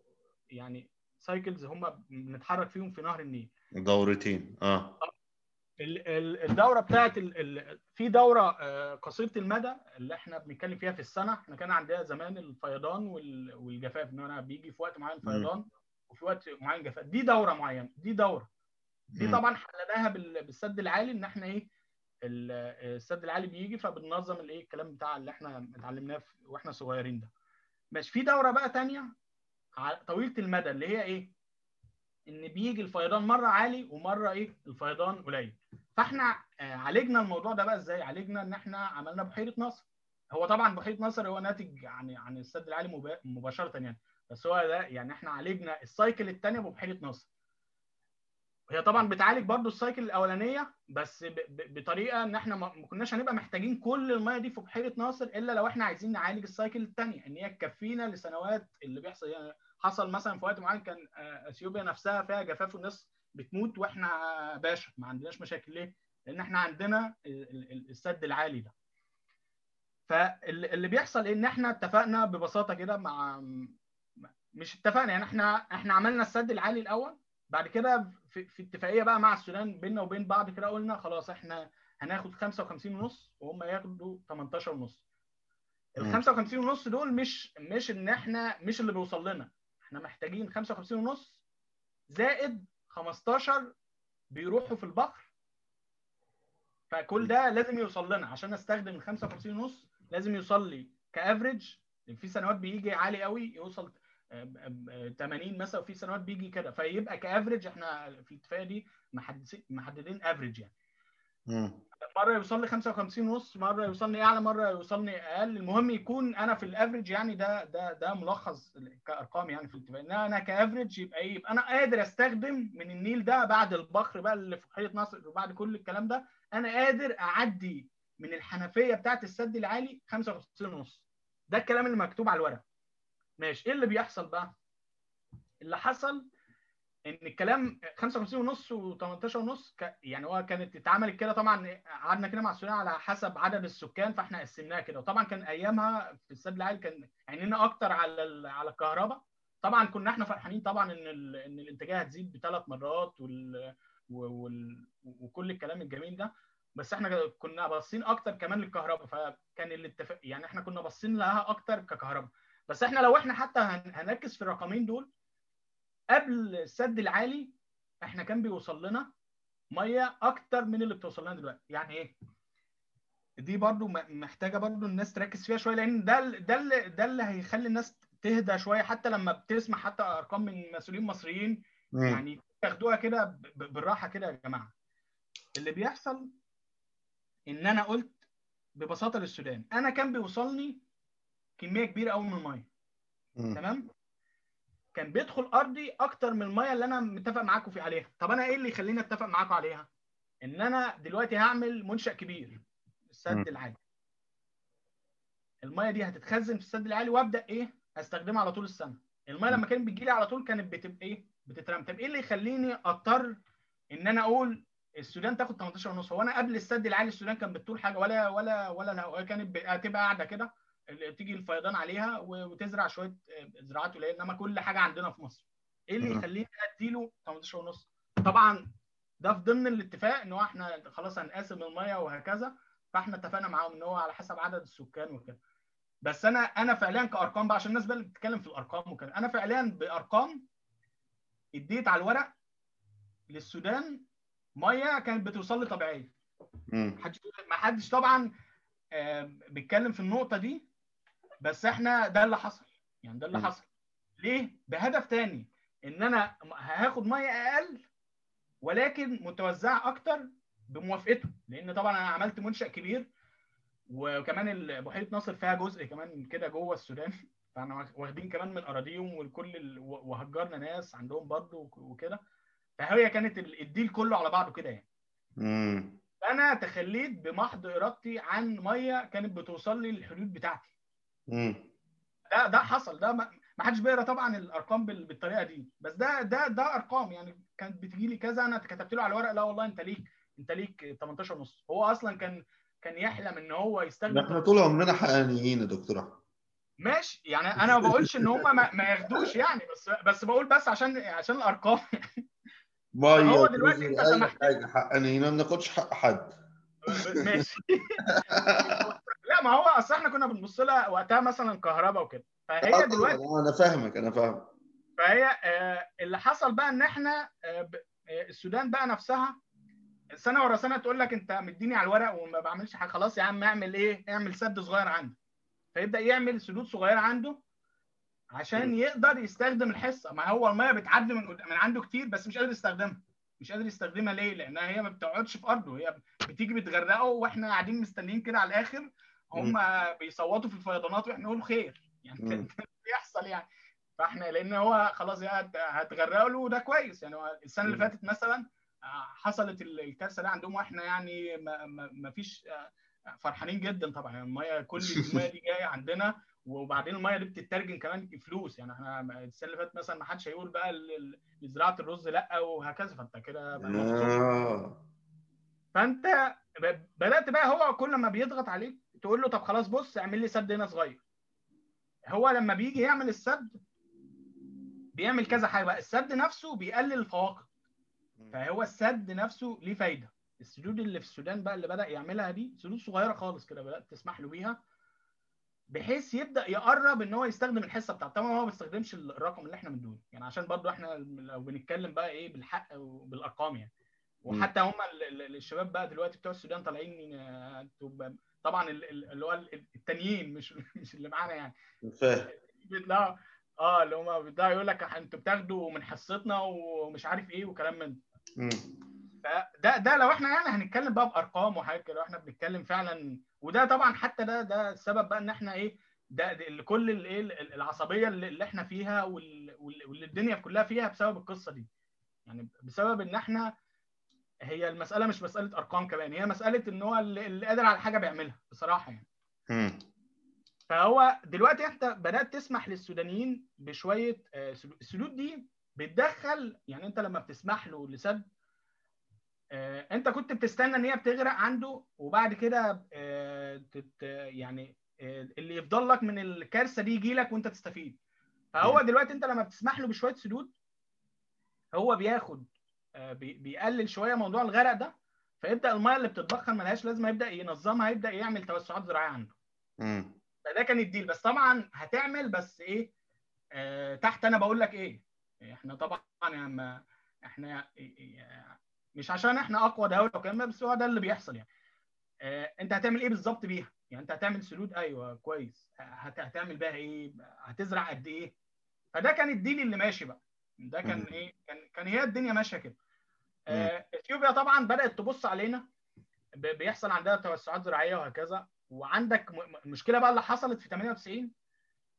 يعني cycles هم بنتحرك فيهم في نهر النيل. دورتين. آه. الدورة بتاعت في دورة قصيرة المدى اللي إحنا بنتكلم فيها في السنة. إحنا كان عندنا زمان الفيضان والجفاف إن أنا بيجي في وقت معين فيضان وفي وقت معين جفاف. دي دورة معينة دي دورة. دي طبعا حلناها بالسد العالي إن إحنا إيه السد العالي بيجي فبننظم الإيه الكلام بتاع اللي إحنا اتعلمناه وإحنا صغيرين ده. ماشي في دورة بقى ثانية طويلة المدى اللي هي إيه إن بيجي الفيضان مرة عالي ومرة إيه الفيضان قليل. فاحنا عالجنا الموضوع ده بقى إزاي؟ عالجنا ان إحنا عملنا بحيرة ناصر هو طبعا بحيرة ناصر هو ناتج يعني عن السد العالي مباشرة يعني. بس هو ده يعني إحنا عالجنا ال cycle الثانية ببحيره ناصر هي طبعا بتعالج برضو ال cycle الأولانية بس بطريقة ان إحنا ما كناش هنبقى محتاجين كل الميه دي في بحيرة ناصر إلا لو إحنا عايزين نعالج ال cycle الثانية إن هي تكفينا لسنوات اللي بيحصل يعني حصل مثلا في وقت معين كان إثيوبيا نفسها فيها جفاف والناس بتموت وإحنا باشا ما عندناش مشاكل ليه؟ لأن إحنا عندنا السد العالي ده. فاللي بيحصل إن إحنا اتفقنا ببساطة كده مع مش اتفقنا يعني إحنا إحنا عملنا السد العالي الأول بعد كده في, في اتفاقية بقى مع السودان بيننا وبين بعض كده قلنا خلاص إحنا هناخد 55 ونص وهم ياخدوا 18 ونص. ال 55 ونص دول مش مش إن إحنا مش اللي بيوصل لنا إحنا محتاجين 55 ونص زائد 15 بيروحوا في البحر. فكل ده لازم يوصل لنا. عشان استخدم ال 55 ونص لازم يوصل لي ك average. في سنوات بيجي عالي قوي يوصل 80 مثلا وفي سنوات بيجي كده. فيبقى ك average إحنا في الاتفاقيه دي محددين average يعني. مرة يوصل لي 55 ونص مرة يوصلني أعلى مرة يوصلني أقل. المهم يكون أنا في ال average يعني ده ده ده ملخص كأرقام يعني في الاتفاق إن أنا كافريج يبقى إيه؟ يبقى أنا قادر أستخدم من النيل ده بعد البحر بقى اللي في بحيره ناصر وبعد كل الكلام ده أنا قادر أعدي من الحنفية بتاعت السد العالي 55 ونص. ده الكلام اللي مكتوب على الورق. ماشي. إيه اللي بيحصل بقى؟ اللي حصل إن الكلام 55 ونص و18 ونص ك... يعني هو كانت اتعملت كده طبعا قعدنا كده مع السودان على حسب عدد السكان فإحنا قسمناها كده. وطبعا كان أيامها في السد العالي كان عينينا أكتر على ال... على الكهرباء. طبعا كنا إحنا فرحانين طبعا إن ال... إن الإنتاجية هتزيد بثلاث مرات وال... وال... وكل الكلام الجميل ده. بس إحنا كنا باصين أكتر كمان للكهرباء فكان الاتفاق يعني إحنا كنا باصين لها أكتر ككهرباء. بس إحنا لو إحنا حتى هنركز في الرقمين دول قبل السد العالي إحنا كان بيوصل لنا ميه أكتر من اللي بتوصل لنا دلوقتي. يعني إيه؟ دي برضو محتاجة برضو الناس تركز فيها شوية لأن ده ده اللي ده اللي هيخلي الناس تهدى شوية. حتى لما بتسمع حتى أرقام من مسؤولين مصريين يعني تاخدوها كده بالراحة كده يا جماعة. اللي بيحصل إن أنا قلت ببساطة للسودان أنا كان بيوصلني كمية كبيرة قوي من المية. تمام؟ كان بيدخل أرضي أكتر من المية اللي أنا متفق معاكم في عليها. طب أنا إيه اللي يخليني أتفق معاكم عليها؟ إن أنا دلوقتي هعمل منشأ كبير السد العالي. المية دي هتتخزن في السد العالي وأبدأ إيه؟ أستخدمها على طول السنة المية لما كانت بتجي لي على طول كانت بتبقى إيه؟ بتترمى طب إيه اللي يخليني أضطر إن أنا أقول السودان تاخد 18 ونص؟ هو أنا قبل السد العالي السودان كانت بتطول حاجة ولا ولا ولا كانت هتبقى قاعدة كده؟ تيجي الفيضان عليها وتزرع شوية زراعات قليلة. إنما كل حاجة عندنا في مصر. إيه اللي يخليني اديله 18 ونص؟ طبعا ده في ضمن الاتفاق إن هو إحنا خلاص هنقاسم المية وهكذا فإحنا اتفقنا معاهم إن هو على حسب عدد السكان وكده. بس أنا أنا فعليا كأرقام بقى عشان الناس بقى اللي بتتكلم في الأرقام وكده. أنا فعليا بأرقام اديت على الورق للسودان مية كانت بتوصل لي طبيعية. ما حدش طبعا بيتكلم في النقطة دي. بس إحنا ده اللي حصل. يعني ده اللي حصل. ليه؟ بهدف تاني ان أنا هاخد مية أقل ولكن متوزعة أكتر بموافقته. لأن طبعا أنا عملت منشأ كبير وكمان بحيره ناصر فيها جزء كمان كده جوه السودان. (laughs) فاحنا واخدين كمان من اراضيهم والكل ال... وهجرنا ناس عندهم برضه وكده. فهي كانت الديل كله على بعضه كده يعني. امم أنا تخليت بمحض ارادتي عن مية كانت بتوصل لي الحدود بتاعتي. امم ده ده حصل. ده ما حدش بيقرا طبعا الأرقام بالطريقة دي. بس ده ده ده أرقام. يعني كانت بتجي لي كذا أنا كتبت له على الورق لا والله أنت ليك أنت ليك 18 ونص. هو أصلا كان كان يحلم إن هو يستخدم إحنا طول عمرنا حقانيين يا دكتور احمد ماشي. يعني أنا ما بقولش إن هم ما, ما ياخدوش يعني بس بس بقول بس عشان عشان الأرقام. (laughs) هو دلوقتي أنت سمحت. حاجة حقانيين ما بناخدش حق حد. ماشي. (laughs) ما هو أصل إحنا كنا بنبص لها وقتها مثلا كهرباء وكده فهي دلوقتي أنا فاهمك أنا فاهم فهي آه اللي حصل بقى إن إحنا آه السودان بقى نفسها سنة ورا سنة تقول لك أنت مديني على الورق وما بعملش حاجة خلاص يا عم اعمل إيه؟ اعمل سد صغير عندك. فيبدأ يعمل سدود صغيرة عنده عشان يقدر يستخدم الحصة ما هو المية بتعدي من من عنده كتير بس مش قادر يستخدمها. مش قادر يستخدمها ليه؟ لأنها هي ما بتقعدش في أرضه هي بتيجي بتغرقه وإحنا قاعدين مستنيين كده على الآخر هم بيصوتوا في الفيضانات وإحنا نقول خير. يعني (laughs) بيحصل يعني. فإحنا لأن هو خلاص هتغرقوا له ده كويس. يعني السنة اللي فاتت مثلا حصلت الكارثة دي عندهم وإحنا يعني ما, ما, ما فيش فرحانين جدا طبعا. المية كل (laughs) المية دي جاية عندنا وبعدين المية دي بتترجم كمان فلوس يعني إحنا السنة اللي فاتت مثلا ما حدش هيقول بقى لزراعه الرز لأ وهكذا. فأنت كده فأنت بدأت بقى هو كل ما بيضغط عليك تقول له طب خلاص بص اعمل لي سد هنا صغير. هو لما بيجي يعمل السد بيعمل كذا حاجة بقى. السد نفسه بيقلل الفواقد فهو السد نفسه ليه فايدة. السدود اللي في السودان بقى اللي بدأ يعملها دي سدود صغيرة خالص كده بدأت تسمح له بيها بحيث يبدأ يقرب إن هو يستخدم الحصة بتاعته. طبعا هو ما بيستخدمش الرقم اللي إحنا بندوه. يعني عشان برضو إحنا لو بنتكلم بقى إيه بالحق وبالأرقام يعني. وحتى هم الشباب بقى دلوقتي بتوع السودان طالعين طبعا اللي هو التانيين مش (laughs) مش اللي معانا يعني. فاهم. بيطلعوا آه اللي هم بيطلعوا يقول لك أنتوا بتاخدوا من حصتنا ومش عارف إيه وكلام من فده ده لو إحنا يعني هنتكلم بقى بارقام وحاجات كده إحنا بنتكلم فعلا وده طبعا حتى ده ده السبب بقى إن إحنا إيه ده, ده كل الايه العصبية اللي إحنا فيها واللي الدنيا كلها فيها بسبب القصة دي. يعني بسبب إن إحنا هي المسألة مش مسألة أرقام كمان هي مسألة إن هو اللي قادر على حاجة بيعملها بصراحة يعني. مم. فهو دلوقتي أنت بدأت تسمح للسودانيين بشوية السدود دي بتدخل يعني أنت لما بتسمح له لسد آه، أنت كنت بتستنى إن هي بتغرق عنده وبعد كده آه، يعني آه، اللي يفضل لك من الكارثة دي يجي لك وأنت تستفيد. فهو دلوقتي أنت لما بتسمح له بشوية سدود هو بياخد آه، بي- بيقلل شوية موضوع الغرق ده فيبدأ المية اللي بتتبخر ملهاش لازمة يبدأ ينظمها يبدأ يعمل توسعات زراعية عنده. مم. فده كان الديل بس طبعا هتعمل بس إيه؟ آه تحت أنا بقول لك إيه؟ إحنا طبعا يعني إحنا مش عشان إحنا أقوى دولة وكلام بس هو ده اللي بيحصل يعني. آه أنت هتعمل إيه بالظبط بيها؟ يعني أنت هتعمل سدود أيوه كويس. هت- هتعمل بيها إيه؟ هتزرع قد إيه؟ فده كان الديل اللي ماشي بقى. ده كان. إيه؟ كان كان هي الدنيا ماشية كده. آه، إثيوبيا طبعا بدأت تبص علينا بيحصل عندها توسعات زراعية وهكذا. وعندك المشكلة بقى اللي حصلت في 98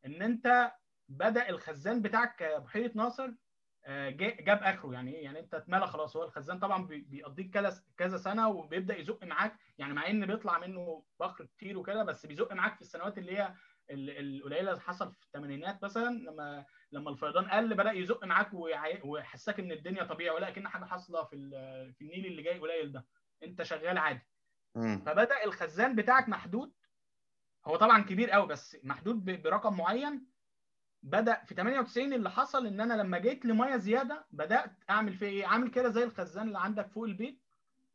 إن أنت بدأ الخزان بتاعك آه، بحيره ناصر آه، جا- جاب آخره. يعني إيه؟ يعني أنت اتملى خلاص. هو الخزان طبعا بي- بيقضيك كذا كذا سنة وبيبدأ يزق معاك. يعني مع إن بيطلع منه بخر كتير وكده بس بيزق معاك في السنوات اللي هي ال- القليلة اللي حصل في الثمانينات مثلا لما لما الفيضان قل بدأ يزق معاك ويحسسك إن الدنيا طبيعي ولا كأن حاجة حاصلة في في النيل اللي جاي قليل ده. أنت شغال عادي. فبدأ الخزان بتاعك محدود. هو طبعا كبير قوي بس محدود برقم معين. بدأ في 98 اللي حصل إن أنا لما جيت لمية زيادة بدأت أعمل فيه إيه؟ عامل كده زي الخزان اللي عندك فوق البيت.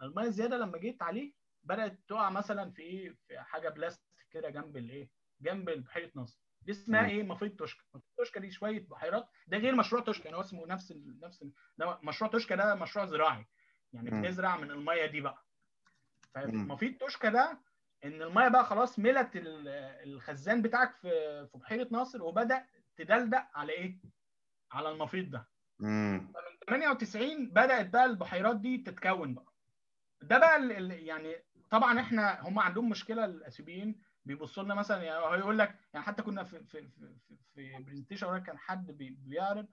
المية الزياده لما جيت عليه بدأت تقع مثلا في إيه؟ في حاجة بلاستيك كده جنب الإيه؟ جنب بحيره ناصر دي اسمها. إيه مفيد توشكا مفيد توشكا دي شوية بحيرات ده غير مشروع توشكا يعني هو اسمه نفس ال... نفس ال... ده مشروع توشكا ده مشروع زراعي يعني. بنزرع من المية دي بقى. فمفيد توشكا ده إن المية بقى خلاص ملت ال- الخزان بتاعك في في بحيرة ناصر وبدأ تدلدق على إيه؟ على المفيد ده مم. فمن 98 بدأت بقى البحيرات دي تتكون بقى ده بقى يعني طبعا إحنا هم عندهم مشكلة الاثيوبيين بيبصوا لنا مثلا يعني هو يقول لك يعني حتى كنا في في في, في, presentation كان حد بي- بيعرض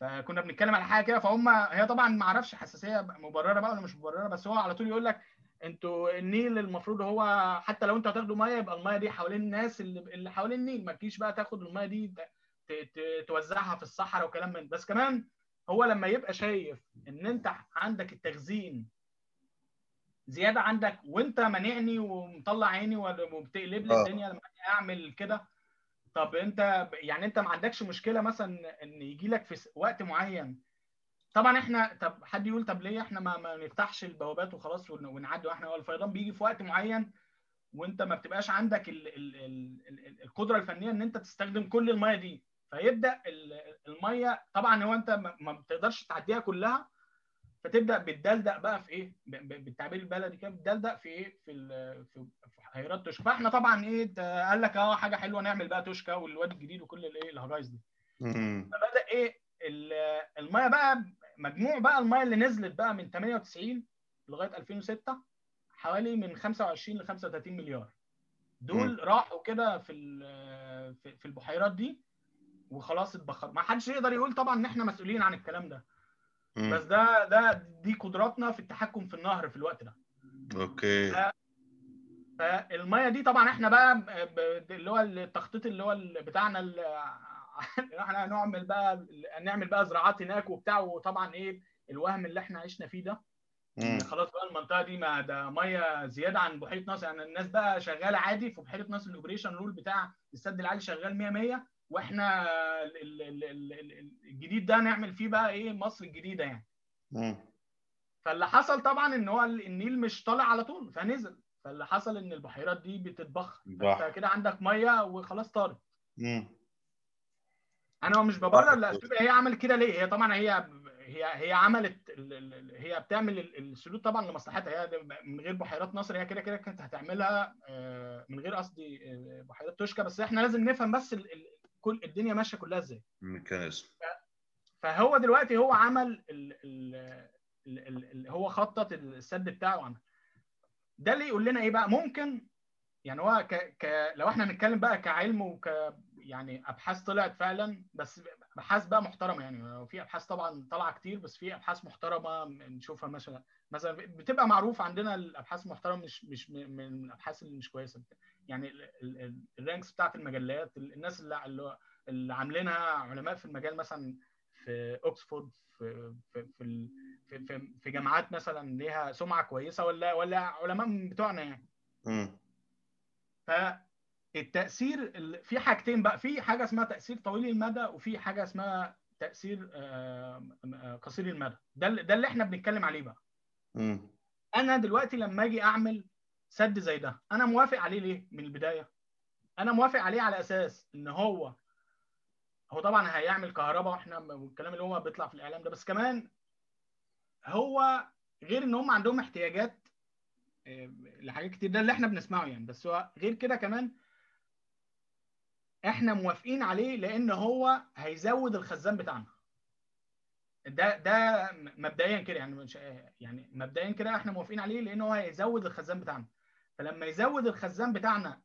فكنا بنتكلم على حاجة كده فهم هي طبعا ما أعرفش حساسية مبررة بقى ولا مش مبررة بس هو على طول يقول لك أنتوا النيل المفروض هو حتى لو أنتوا هتاخدوا مية يبقى المية دي حوالين الناس اللي اللي حوالين النيل ما تجيش بقى تاخد المية دي توزعها في الصحراء وكلام من بس كمان هو لما يبقى شايف ان انت عندك التخزين زيادة عندك وانت مانعني ومطلع عيني وبتقلب لي آه. الدنيا لما أعمل كده طب أنت يعني أنت ما عندكش مشكلة مثلا إن يجي لك في وقت معين؟ طبعا إحنا طب حد يقول طب ليه إحنا ما, ما نفتحش البوابات وخلاص ون- ونعدي وإحنا هو الفيضان بيجي في وقت معين وأنت ما بتبقاش عندك ال ال ال ال القدرة الفنية إن أنت تستخدم كل المية دي. فيبدأ ال- المية طبعا هو أنت ما بتقدرش تعديها كلها فتبدأ بتدلدق بقى في إيه؟ بالتعبير البلدي كده بتدلدق في إيه؟ في ال- في حيرات توشكا. فإحنا طبعا إيه؟ قال لك آه حاجة حلوة نعمل بقى توشكا والواد الجديد وكل الايه الهجايز دي. فبدأ إيه؟ ال- الميه بقى مجموع بقى الميه اللي نزلت بقى من 98 لغاية 2006 حوالي من 25 ل 35 مليار. دول راحوا كده في في البحيرات دي وخلاص اتبخر ما حدش يقدر يقول طبعا إن إحنا مسؤولين عن الكلام ده. بس ده ده دي قدراتنا في التحكم في النهر في الوقت ده. أوكي. فالميه دي طبعا إحنا بقى اللي هو التخطيط اللي هو بتاعنا ال- (laughs) إحنا هنعمل بقى نعمل بقى زراعات هناك وبتاع وطبعا إيه الوهم اللي إحنا عشنا فيه ده. خلاص بقى المنطقة دي ما ده مية زيادة عن بحيره ناصر. يعني الناس بقى شغالة عادي في بحيره ناصر ال operation rule بتاع السد العالي شغال 100 100 وإحنا ال- ال- ال- ال- ال- الجديد ده نعمل فيه بقى إيه مصر الجديدة يعني. مم. فاللي حصل طبعا إن هو النيل مش طالع على طول فنزل. فاللي حصل إن البحيرات دي بتتبخر. بح. فأنت كده عندك مية وخلاص طارت. أنا مش ببرر لاثيوبيا هي عملت كده ليه؟ هي طبعا هي هي هي عملت هي بتعمل ال- السدود طبعا لمصلحتها. هي من غير بحيرات ناصر هي كده كده كانت هتعملها آه، من غير قصدي آه، بحيرات توشكا. بس إحنا لازم نفهم بس كل الدنيا ماشية كلها إزاي. ميكانيزم فهو دلوقتي هو عمل ال ال ال ال ال هو خطط السد بتاعه وعمل. ده اللي يقول لنا إيه بقى؟ ممكن يعني هو ك ك لو إحنا هنتكلم بقى كعلم وك يعني أبحاث طلعت فعلا بس أبحاث بقى محترمة يعني. في أبحاث طبعا طالعة كتير بس في أبحاث محترمة نشوفها مثلا. مثلا بتبقى معروف عندنا الأبحاث المحترمه مش مش من الأبحاث اللي مش كويسة. يعني ال- ال- ال- ال ranks بتاعت المجلات الناس اللي اللي عاملينها علماء في المجال مثلا في اوكسفورد في في في في, في, جامعات مثلا ليها سمعة كويسة ولا ولا علماء بتوعنا يعني مم. فالتاثير ال- في حاجتين بقى في حاجة اسمها تأثير طويل المدى وفي حاجة اسمها تأثير قصير المدى ده ده اللي إحنا بنتكلم عليه بقى مم. أنا دلوقتي لما أجي أعمل سد زي ده. أنا موافق عليه ليه؟ من البداية. أنا موافق عليه على أساس إن هو هو طبعا هيعمل كهرباء وإحنا والكلام اللي هو بيطلع في الإعلام ده. بس كمان هو غير إن هم عندهم احتياجات آه، لحاجات كتير. ده اللي إحنا بنسمعه يعني. بس هو غير كده كمان إحنا موافقين عليه لأن هو هيزود الخزان بتاعنا. ده ده مبدئيا كده يعني مش يعني مبدئيا كده إحنا موافقين عليه لأن هو هيزود الخزان بتاعنا. فلما يزود الخزان بتاعنا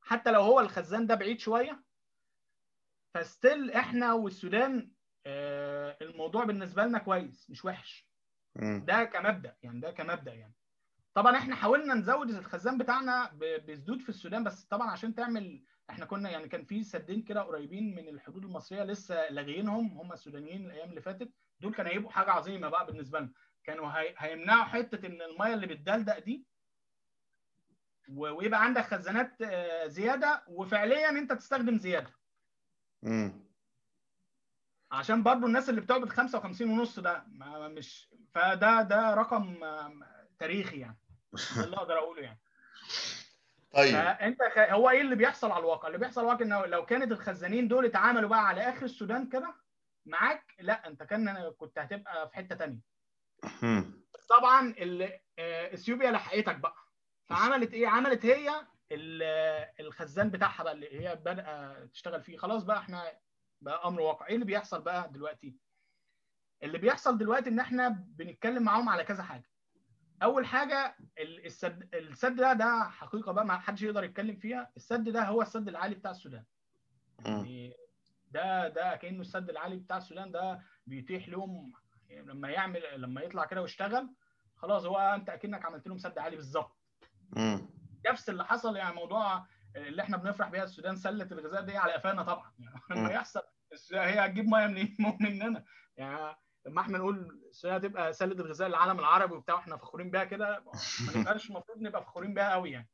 حتى لو هو الخزان ده بعيد شوية فستيل إحنا والسودان آه، الموضوع بالنسبة لنا كويس مش وحش. ده كمبدأ يعني ده كمبدأ يعني. طبعا إحنا حاولنا نزود الخزان بتاعنا بسدود في السودان بس طبعا عشان تعمل إحنا كنا يعني كان في سدين كده قريبين من الحدود المصرية لسه لاغيينهم هم السودانيين الأيام اللي فاتت. دول كانوا هيبقوا حاجة عظيمة بقى بالنسبة لنا. كانوا هي... هيمنعوا حتة إن المية اللي بتدلدق دي ويبقى عندك خزانات آه، زيادة وفعليا أنت تستخدم زيادة مم. عشان برضو الناس اللي بتقبض 55 ونص ده ما مش فده ده رقم آه، تاريخي يعني اللي أقدر أقوله يعني (laughs) طيب فأنت خ... هو إيه اللي بيحصل على الواقع؟ اللي بيحصل على الواقع انه لو كانت الخزانين دول اتعاملوا بقى على آخر السودان كده معاك لا أنت كان كنت هتبقى في حتة مم. طبعا آه، إثيوبيا لحقتك بقى فعملت إيه؟ عملت هي ال- الخزان بتاعها بقى اللي هي بدأ تشتغل فيه خلاص بقى إحنا بقى أمر واقع إيه اللي بيحصل بقى دلوقتي؟ اللي بيحصل دلوقتي إن إحنا بنتكلم معاهم على كذا حاجة أول حاجة ال- السد السد ده ده حقيقة بقى ما حدش يقدر يتكلم فيها السد ده هو السد العالي بتاع السودان. يعني ده ده كأنه السد العالي بتاع السودان ده بيتيح لهم لما يعمل لما يطلع كده ويشتغل خلاص هو أنت أكنك عملت لهم سد عالي بالظبط. نفس اللي حصل يعني موضوع اللي إحنا بنفرح بيها السودان سلة الغذاء دي على قفانا طبعا. (laughs) يعني لما. يحصل. هي هتجيب مية منين؟ (laughs) مو مننا. يعني لما إحنا نقول السودان هتبقى سلة الغذاء للعالم العربي وبتاع وإحنا فخورين بيها كده. ما (laughs) نبقاش المفروض نبقى فخورين بيها قوي يعني.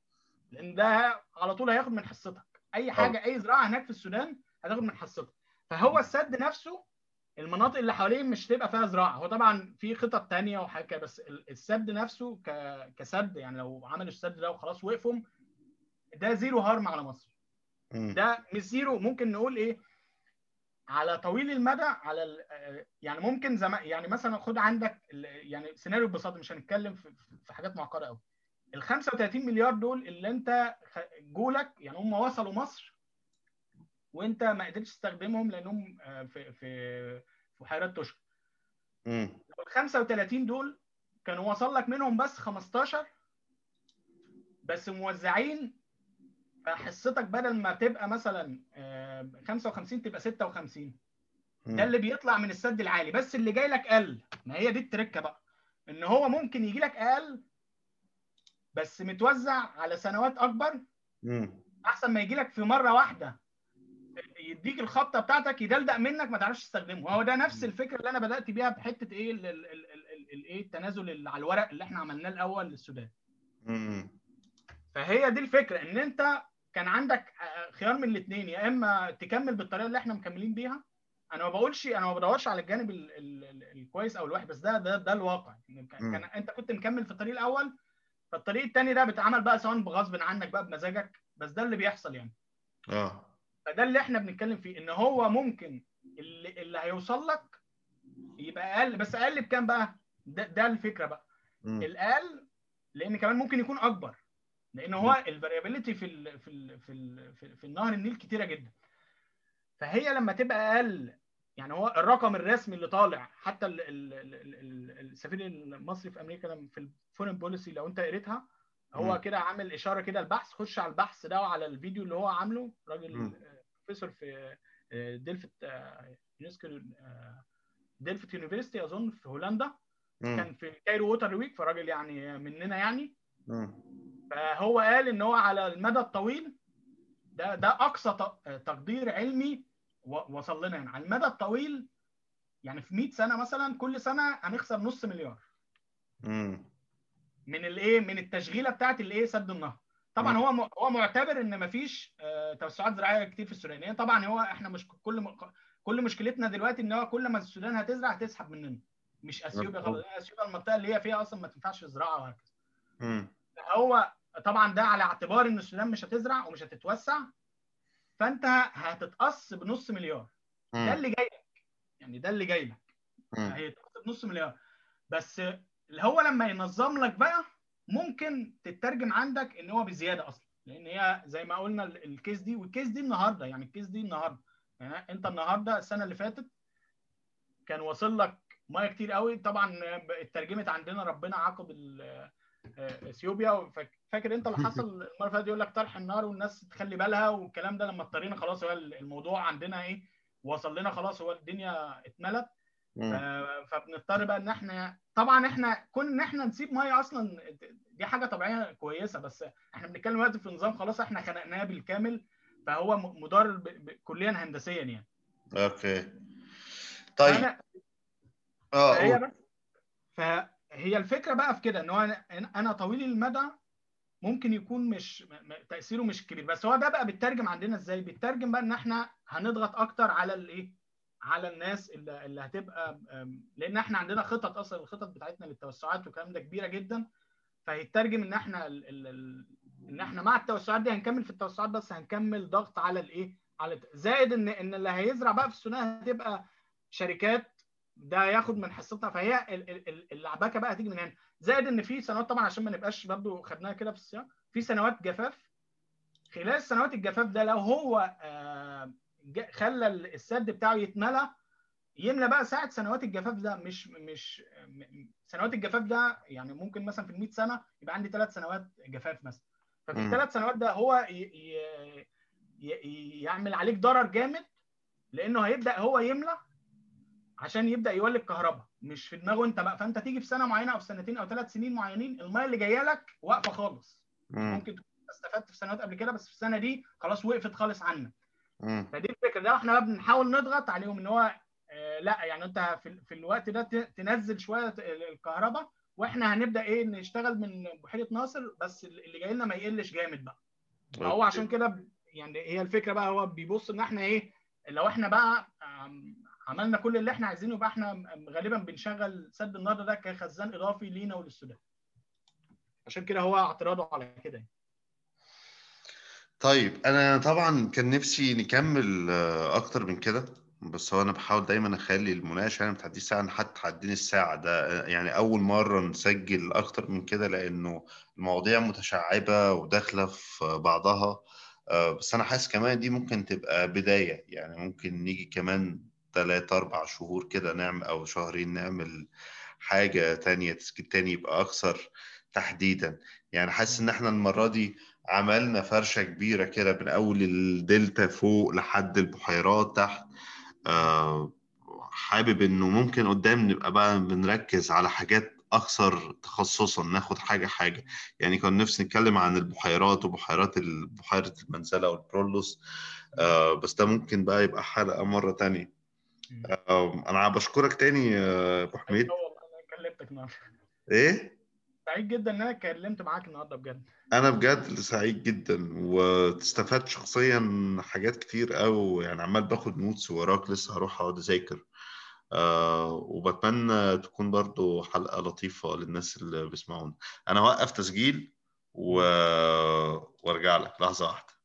لأن ده على طول هياخد من حصتك. أي حاجة أي زراعة هناك في السودان هتاخد من حصتك. فهو السد نفسه المناطق اللي حواليه مش تبقى فيها زراعة هو طبعا في خطط تانية وحاجة كده، بس ال- السد نفسه. كسد يعني لو عملوا السد ده وخلاص وقفوا ده zero harm على مصر. ده مش zero ممكن نقول إيه على طويل المدى على ال- آه، يعني ممكن زمان يعني مثلا خد عندك يعني سيناريو ببساطة مش هنتكلم في, في حاجات معقدة قوي ال 35 مليار دول اللي أنت جولك يعني هم وصلوا مصر وانت ما قدرتش تستخدمهم لأنهم آه، في في بحيرات تشرب ال 35 دول كانوا وصل لك منهم بس 15 بس موزعين فحصتك بدل ما تبقى مثلا آه، 55 تبقى 56 ده اللي بيطلع من السد العالي. بس اللي جاي لك قل. ما هي دي التركة بقى. إن هو ممكن يجي لك أقل بس متوزع على سنوات أكبر. مم. أحسن ما يجي لك في مرة واحدة. يديك الخبطة بتاعتك يدلدق منك ما تعرفش تستخدمه. هو ده نفس الفكرة اللي أنا بدأت بيها بحته إيه ال- ال- ال- ال- ال- الايه التنازل اللي على الورق اللي إحنا عملناه الأول للسودان. فهي دي الفكرة إن أنت كان عندك آه، خيار من الاثنين يا إما تكمل بالطريقة اللي إحنا مكملين بيها. أنا ما بقولش أنا ما بدورش على الجانب ال ال ال الكويس أو الوحش بس ده ده ده الواقع. يعني كان مم. كان أنت كنت مكمل في الطريق الأول فالطريق الثاني ده بيتعمل بقى سواء بغصب عنك بقى بمزاجك بس ده اللي بيحصل يعني. آه. فده اللي إحنا بنتكلم فيه إن هو ممكن اللي, اللي هيوصل لك يبقى أقل. بس أقل بكام بقى؟ ده, ده الفكرة بقى. مم. الأقل لأن كمان ممكن يكون أكبر. لأن هو الفاريابيليتي في ال في ال في ال في, في النهر النيل كتيرة جدا. فهي لما تبقى أقل يعني هو الرقم الرسمي اللي طالع حتى ال ال ال ال ال السفير المصري في أمريكا في ال Foreign Policy لو أنت قريتها. هو كده عامل إشارة كده البحث خش على البحث ده وعلى الفيديو اللي هو عامله راجل بروفيسور في آه، Delft آه، UNESCO آه، Delft university أظن في هولندا. مم. كان في Cairo Water Week فراجل يعني مننا يعني. مم. فهو قال إن هو على المدى الطويل ده ده أقصى تقدير علمي وصل لنا يعني على المدى الطويل يعني في 100 سنة مثلا كل سنة هنخسر نص مليار. مم. من الإيه؟ من التشغيلة بتاعت الإيه؟ سد النهر. طبعا. هو هو معتبر إن مفيش آه، توسعات زراعية كتير في السودان يعني طبعا هو إحنا مش كل كل مشكلتنا دلوقتي إن هو كل ما السودان هتزرع هتسحب مننا مش أثيوبيا. خلاص أثيوبيا المنطقة اللي هي فيها أصلا ما تنفعش الزراعه وهكذا. هو طبعا ده على اعتبار إن السودان مش هتزرع ومش هتتوسع فأنت هتتقص بنص مليار ده مم. اللي جاي لك يعني ده اللي جاي لك. هيتقص بنص مليار بس اللي هو لما ينظم لك بقى ممكن تترجم عندك إن هو بزيادة أصلا لأن هي زي ما قلنا ال- الكيس دي والكيس دي النهارده يعني الكيس دي النهارده. يعني أنت النهارده السنة اللي فاتت كان واصل لك مية كتير قوي. طبعا اترجمت عندنا ربنا عاقب إثيوبيا. فاك- فاكر أنت اللي (laughs) حصل المرة اللي فاتت؟ يقول لك طرح النار والناس تخلي بالها والكلام ده. لما اضطرينا خلاص هو الموضوع عندنا إيه؟ وصل لنا خلاص هو الدنيا اتملت. فبنضطر بقى ان إحنا طبعا إحنا كون ان إحنا نسيب مية أصلا دي حاجة طبيعية كويسة بس إحنا بنتكلم دلوقتي في نظام خلاص إحنا خنقناه بالكامل فهو مضر ب- ب- كليا هندسيا يعني. أوكي. طيب. فأنا آه فهي فهي الفكرة بقى في كده إن هو أنا أنا طويل المدى ممكن يكون مش تأثيره مش كبير بس هو ده بقى بيترجم عندنا إزاي؟ بيترجم بقى إن إحنا هنضغط أكتر على الإيه؟ على الناس اللي, اللي هتبقى لأن إحنا عندنا خطط أصلا الخطط بتاعتنا للتوسعات والكلام ده كبيرة جدا. فهيترجم إن إحنا ال ال ال إن إحنا مع التوسعات دي هنكمل في التوسعات بس هنكمل ضغط على الإيه؟ على زائد إن إن اللي هيزرع بقى في السودان هتبقى شركات ده ياخد من حصتها. فهي ال- ال- ال- اللعبكة بقى هتيجي من هنا. زائد إن في سنوات طبعا عشان ما نبقاش برضو خدناها كده في السياق في سنوات جفاف. خلال سنوات الجفاف ده لو هو خلى السد بتاعه يتملى يملى بقى ساعة سنوات الجفاف ده مش مش سنوات الجفاف ده يعني ممكن مثلا في ال 100 سنة يبقى عندي ثلاث سنوات جفاف مثلا ففي. الثلاث سنوات ده هو ي- ي- ي- يعمل عليك ضرر جامد لأنه هيبدأ هو يملى عشان يبدأ يولد كهرباء مش في دماغه انت بقى فانت تيجي في سنة معينة أو في سنتين أو ثلاث سنين معينين المية اللي جاية لك واقفة خالص مم. ممكن تكون استفدت في سنوات قبل كده بس في السنة دي خلاص وقفت خالص عنك. فدي الفكرة ده إحنا بنحاول نضغط عليهم إن هو آه لا يعني أنت في, في الوقت ده تنزل شوية الكهرباء وإحنا هنبدأ إيه نشتغل من بحيره ناصر بس اللي جاي لنا ما يقلش جامد بقى فهو أوكي. عشان كده يعني هي الفكرة بقى هو بيبص إن إحنا إيه لو إحنا بقى عملنا كل اللي إحنا عايزينه يبقى إحنا غالبا بنشغل سد النهضة ده كخزان إضافي لينا وللسودان عشان كده هو اعتراضه على كده يعني. طيب أنا طبعا كان نفسي نكمل آه، أكتر من كده بس هو أنا بحاول دايما أخلي المناقشة يعني ما تعديش ساعة حتى تعديني الساعة ده يعني أول مرة نسجل أكتر من كده لأنه المواضيع متشعبة وداخلة في بعضها آه، بس أنا حاسس كمان دي ممكن تبقى بداية يعني ممكن نيجي كمان ثلاثة أربع شهور كده نعمل أو شهرين نعمل حاجة تانية تسكيل تاني يبقى أكثر تحديدا. يعني حاسس إن إحنا المرة دي عملنا فرشة كبيرة كده من أول الدلتا فوق لحد البحيرات تحت. آه، حابب إنه ممكن قدام نبقى بقى بنركز على حاجات أكثر تخصصا ناخد حاجة حاجة. يعني كان نفسي نتكلم عن البحيرات وبحيرات ال- بحيرة المنزلة والبرولوس. آه، بس ده ممكن بقى يبقى حلقة مرة تانية. آه، أنا بشكرك تاني يا أبو حميد. أيوة سعيد جدا إن أنا اتكلمت معاك النهارده بجد. أنا بجد سعيد جدا واستفدت شخصيا حاجات كتير قوي يعني عمال باخد نوتس وراك لسه هروح أقعد أذاكر. آه وبتمنى تكون برضو حلقة لطيفة للناس اللي بيسمعونا. أنا هوقف تسجيل و... وأرجع لك. لحظة واحدة.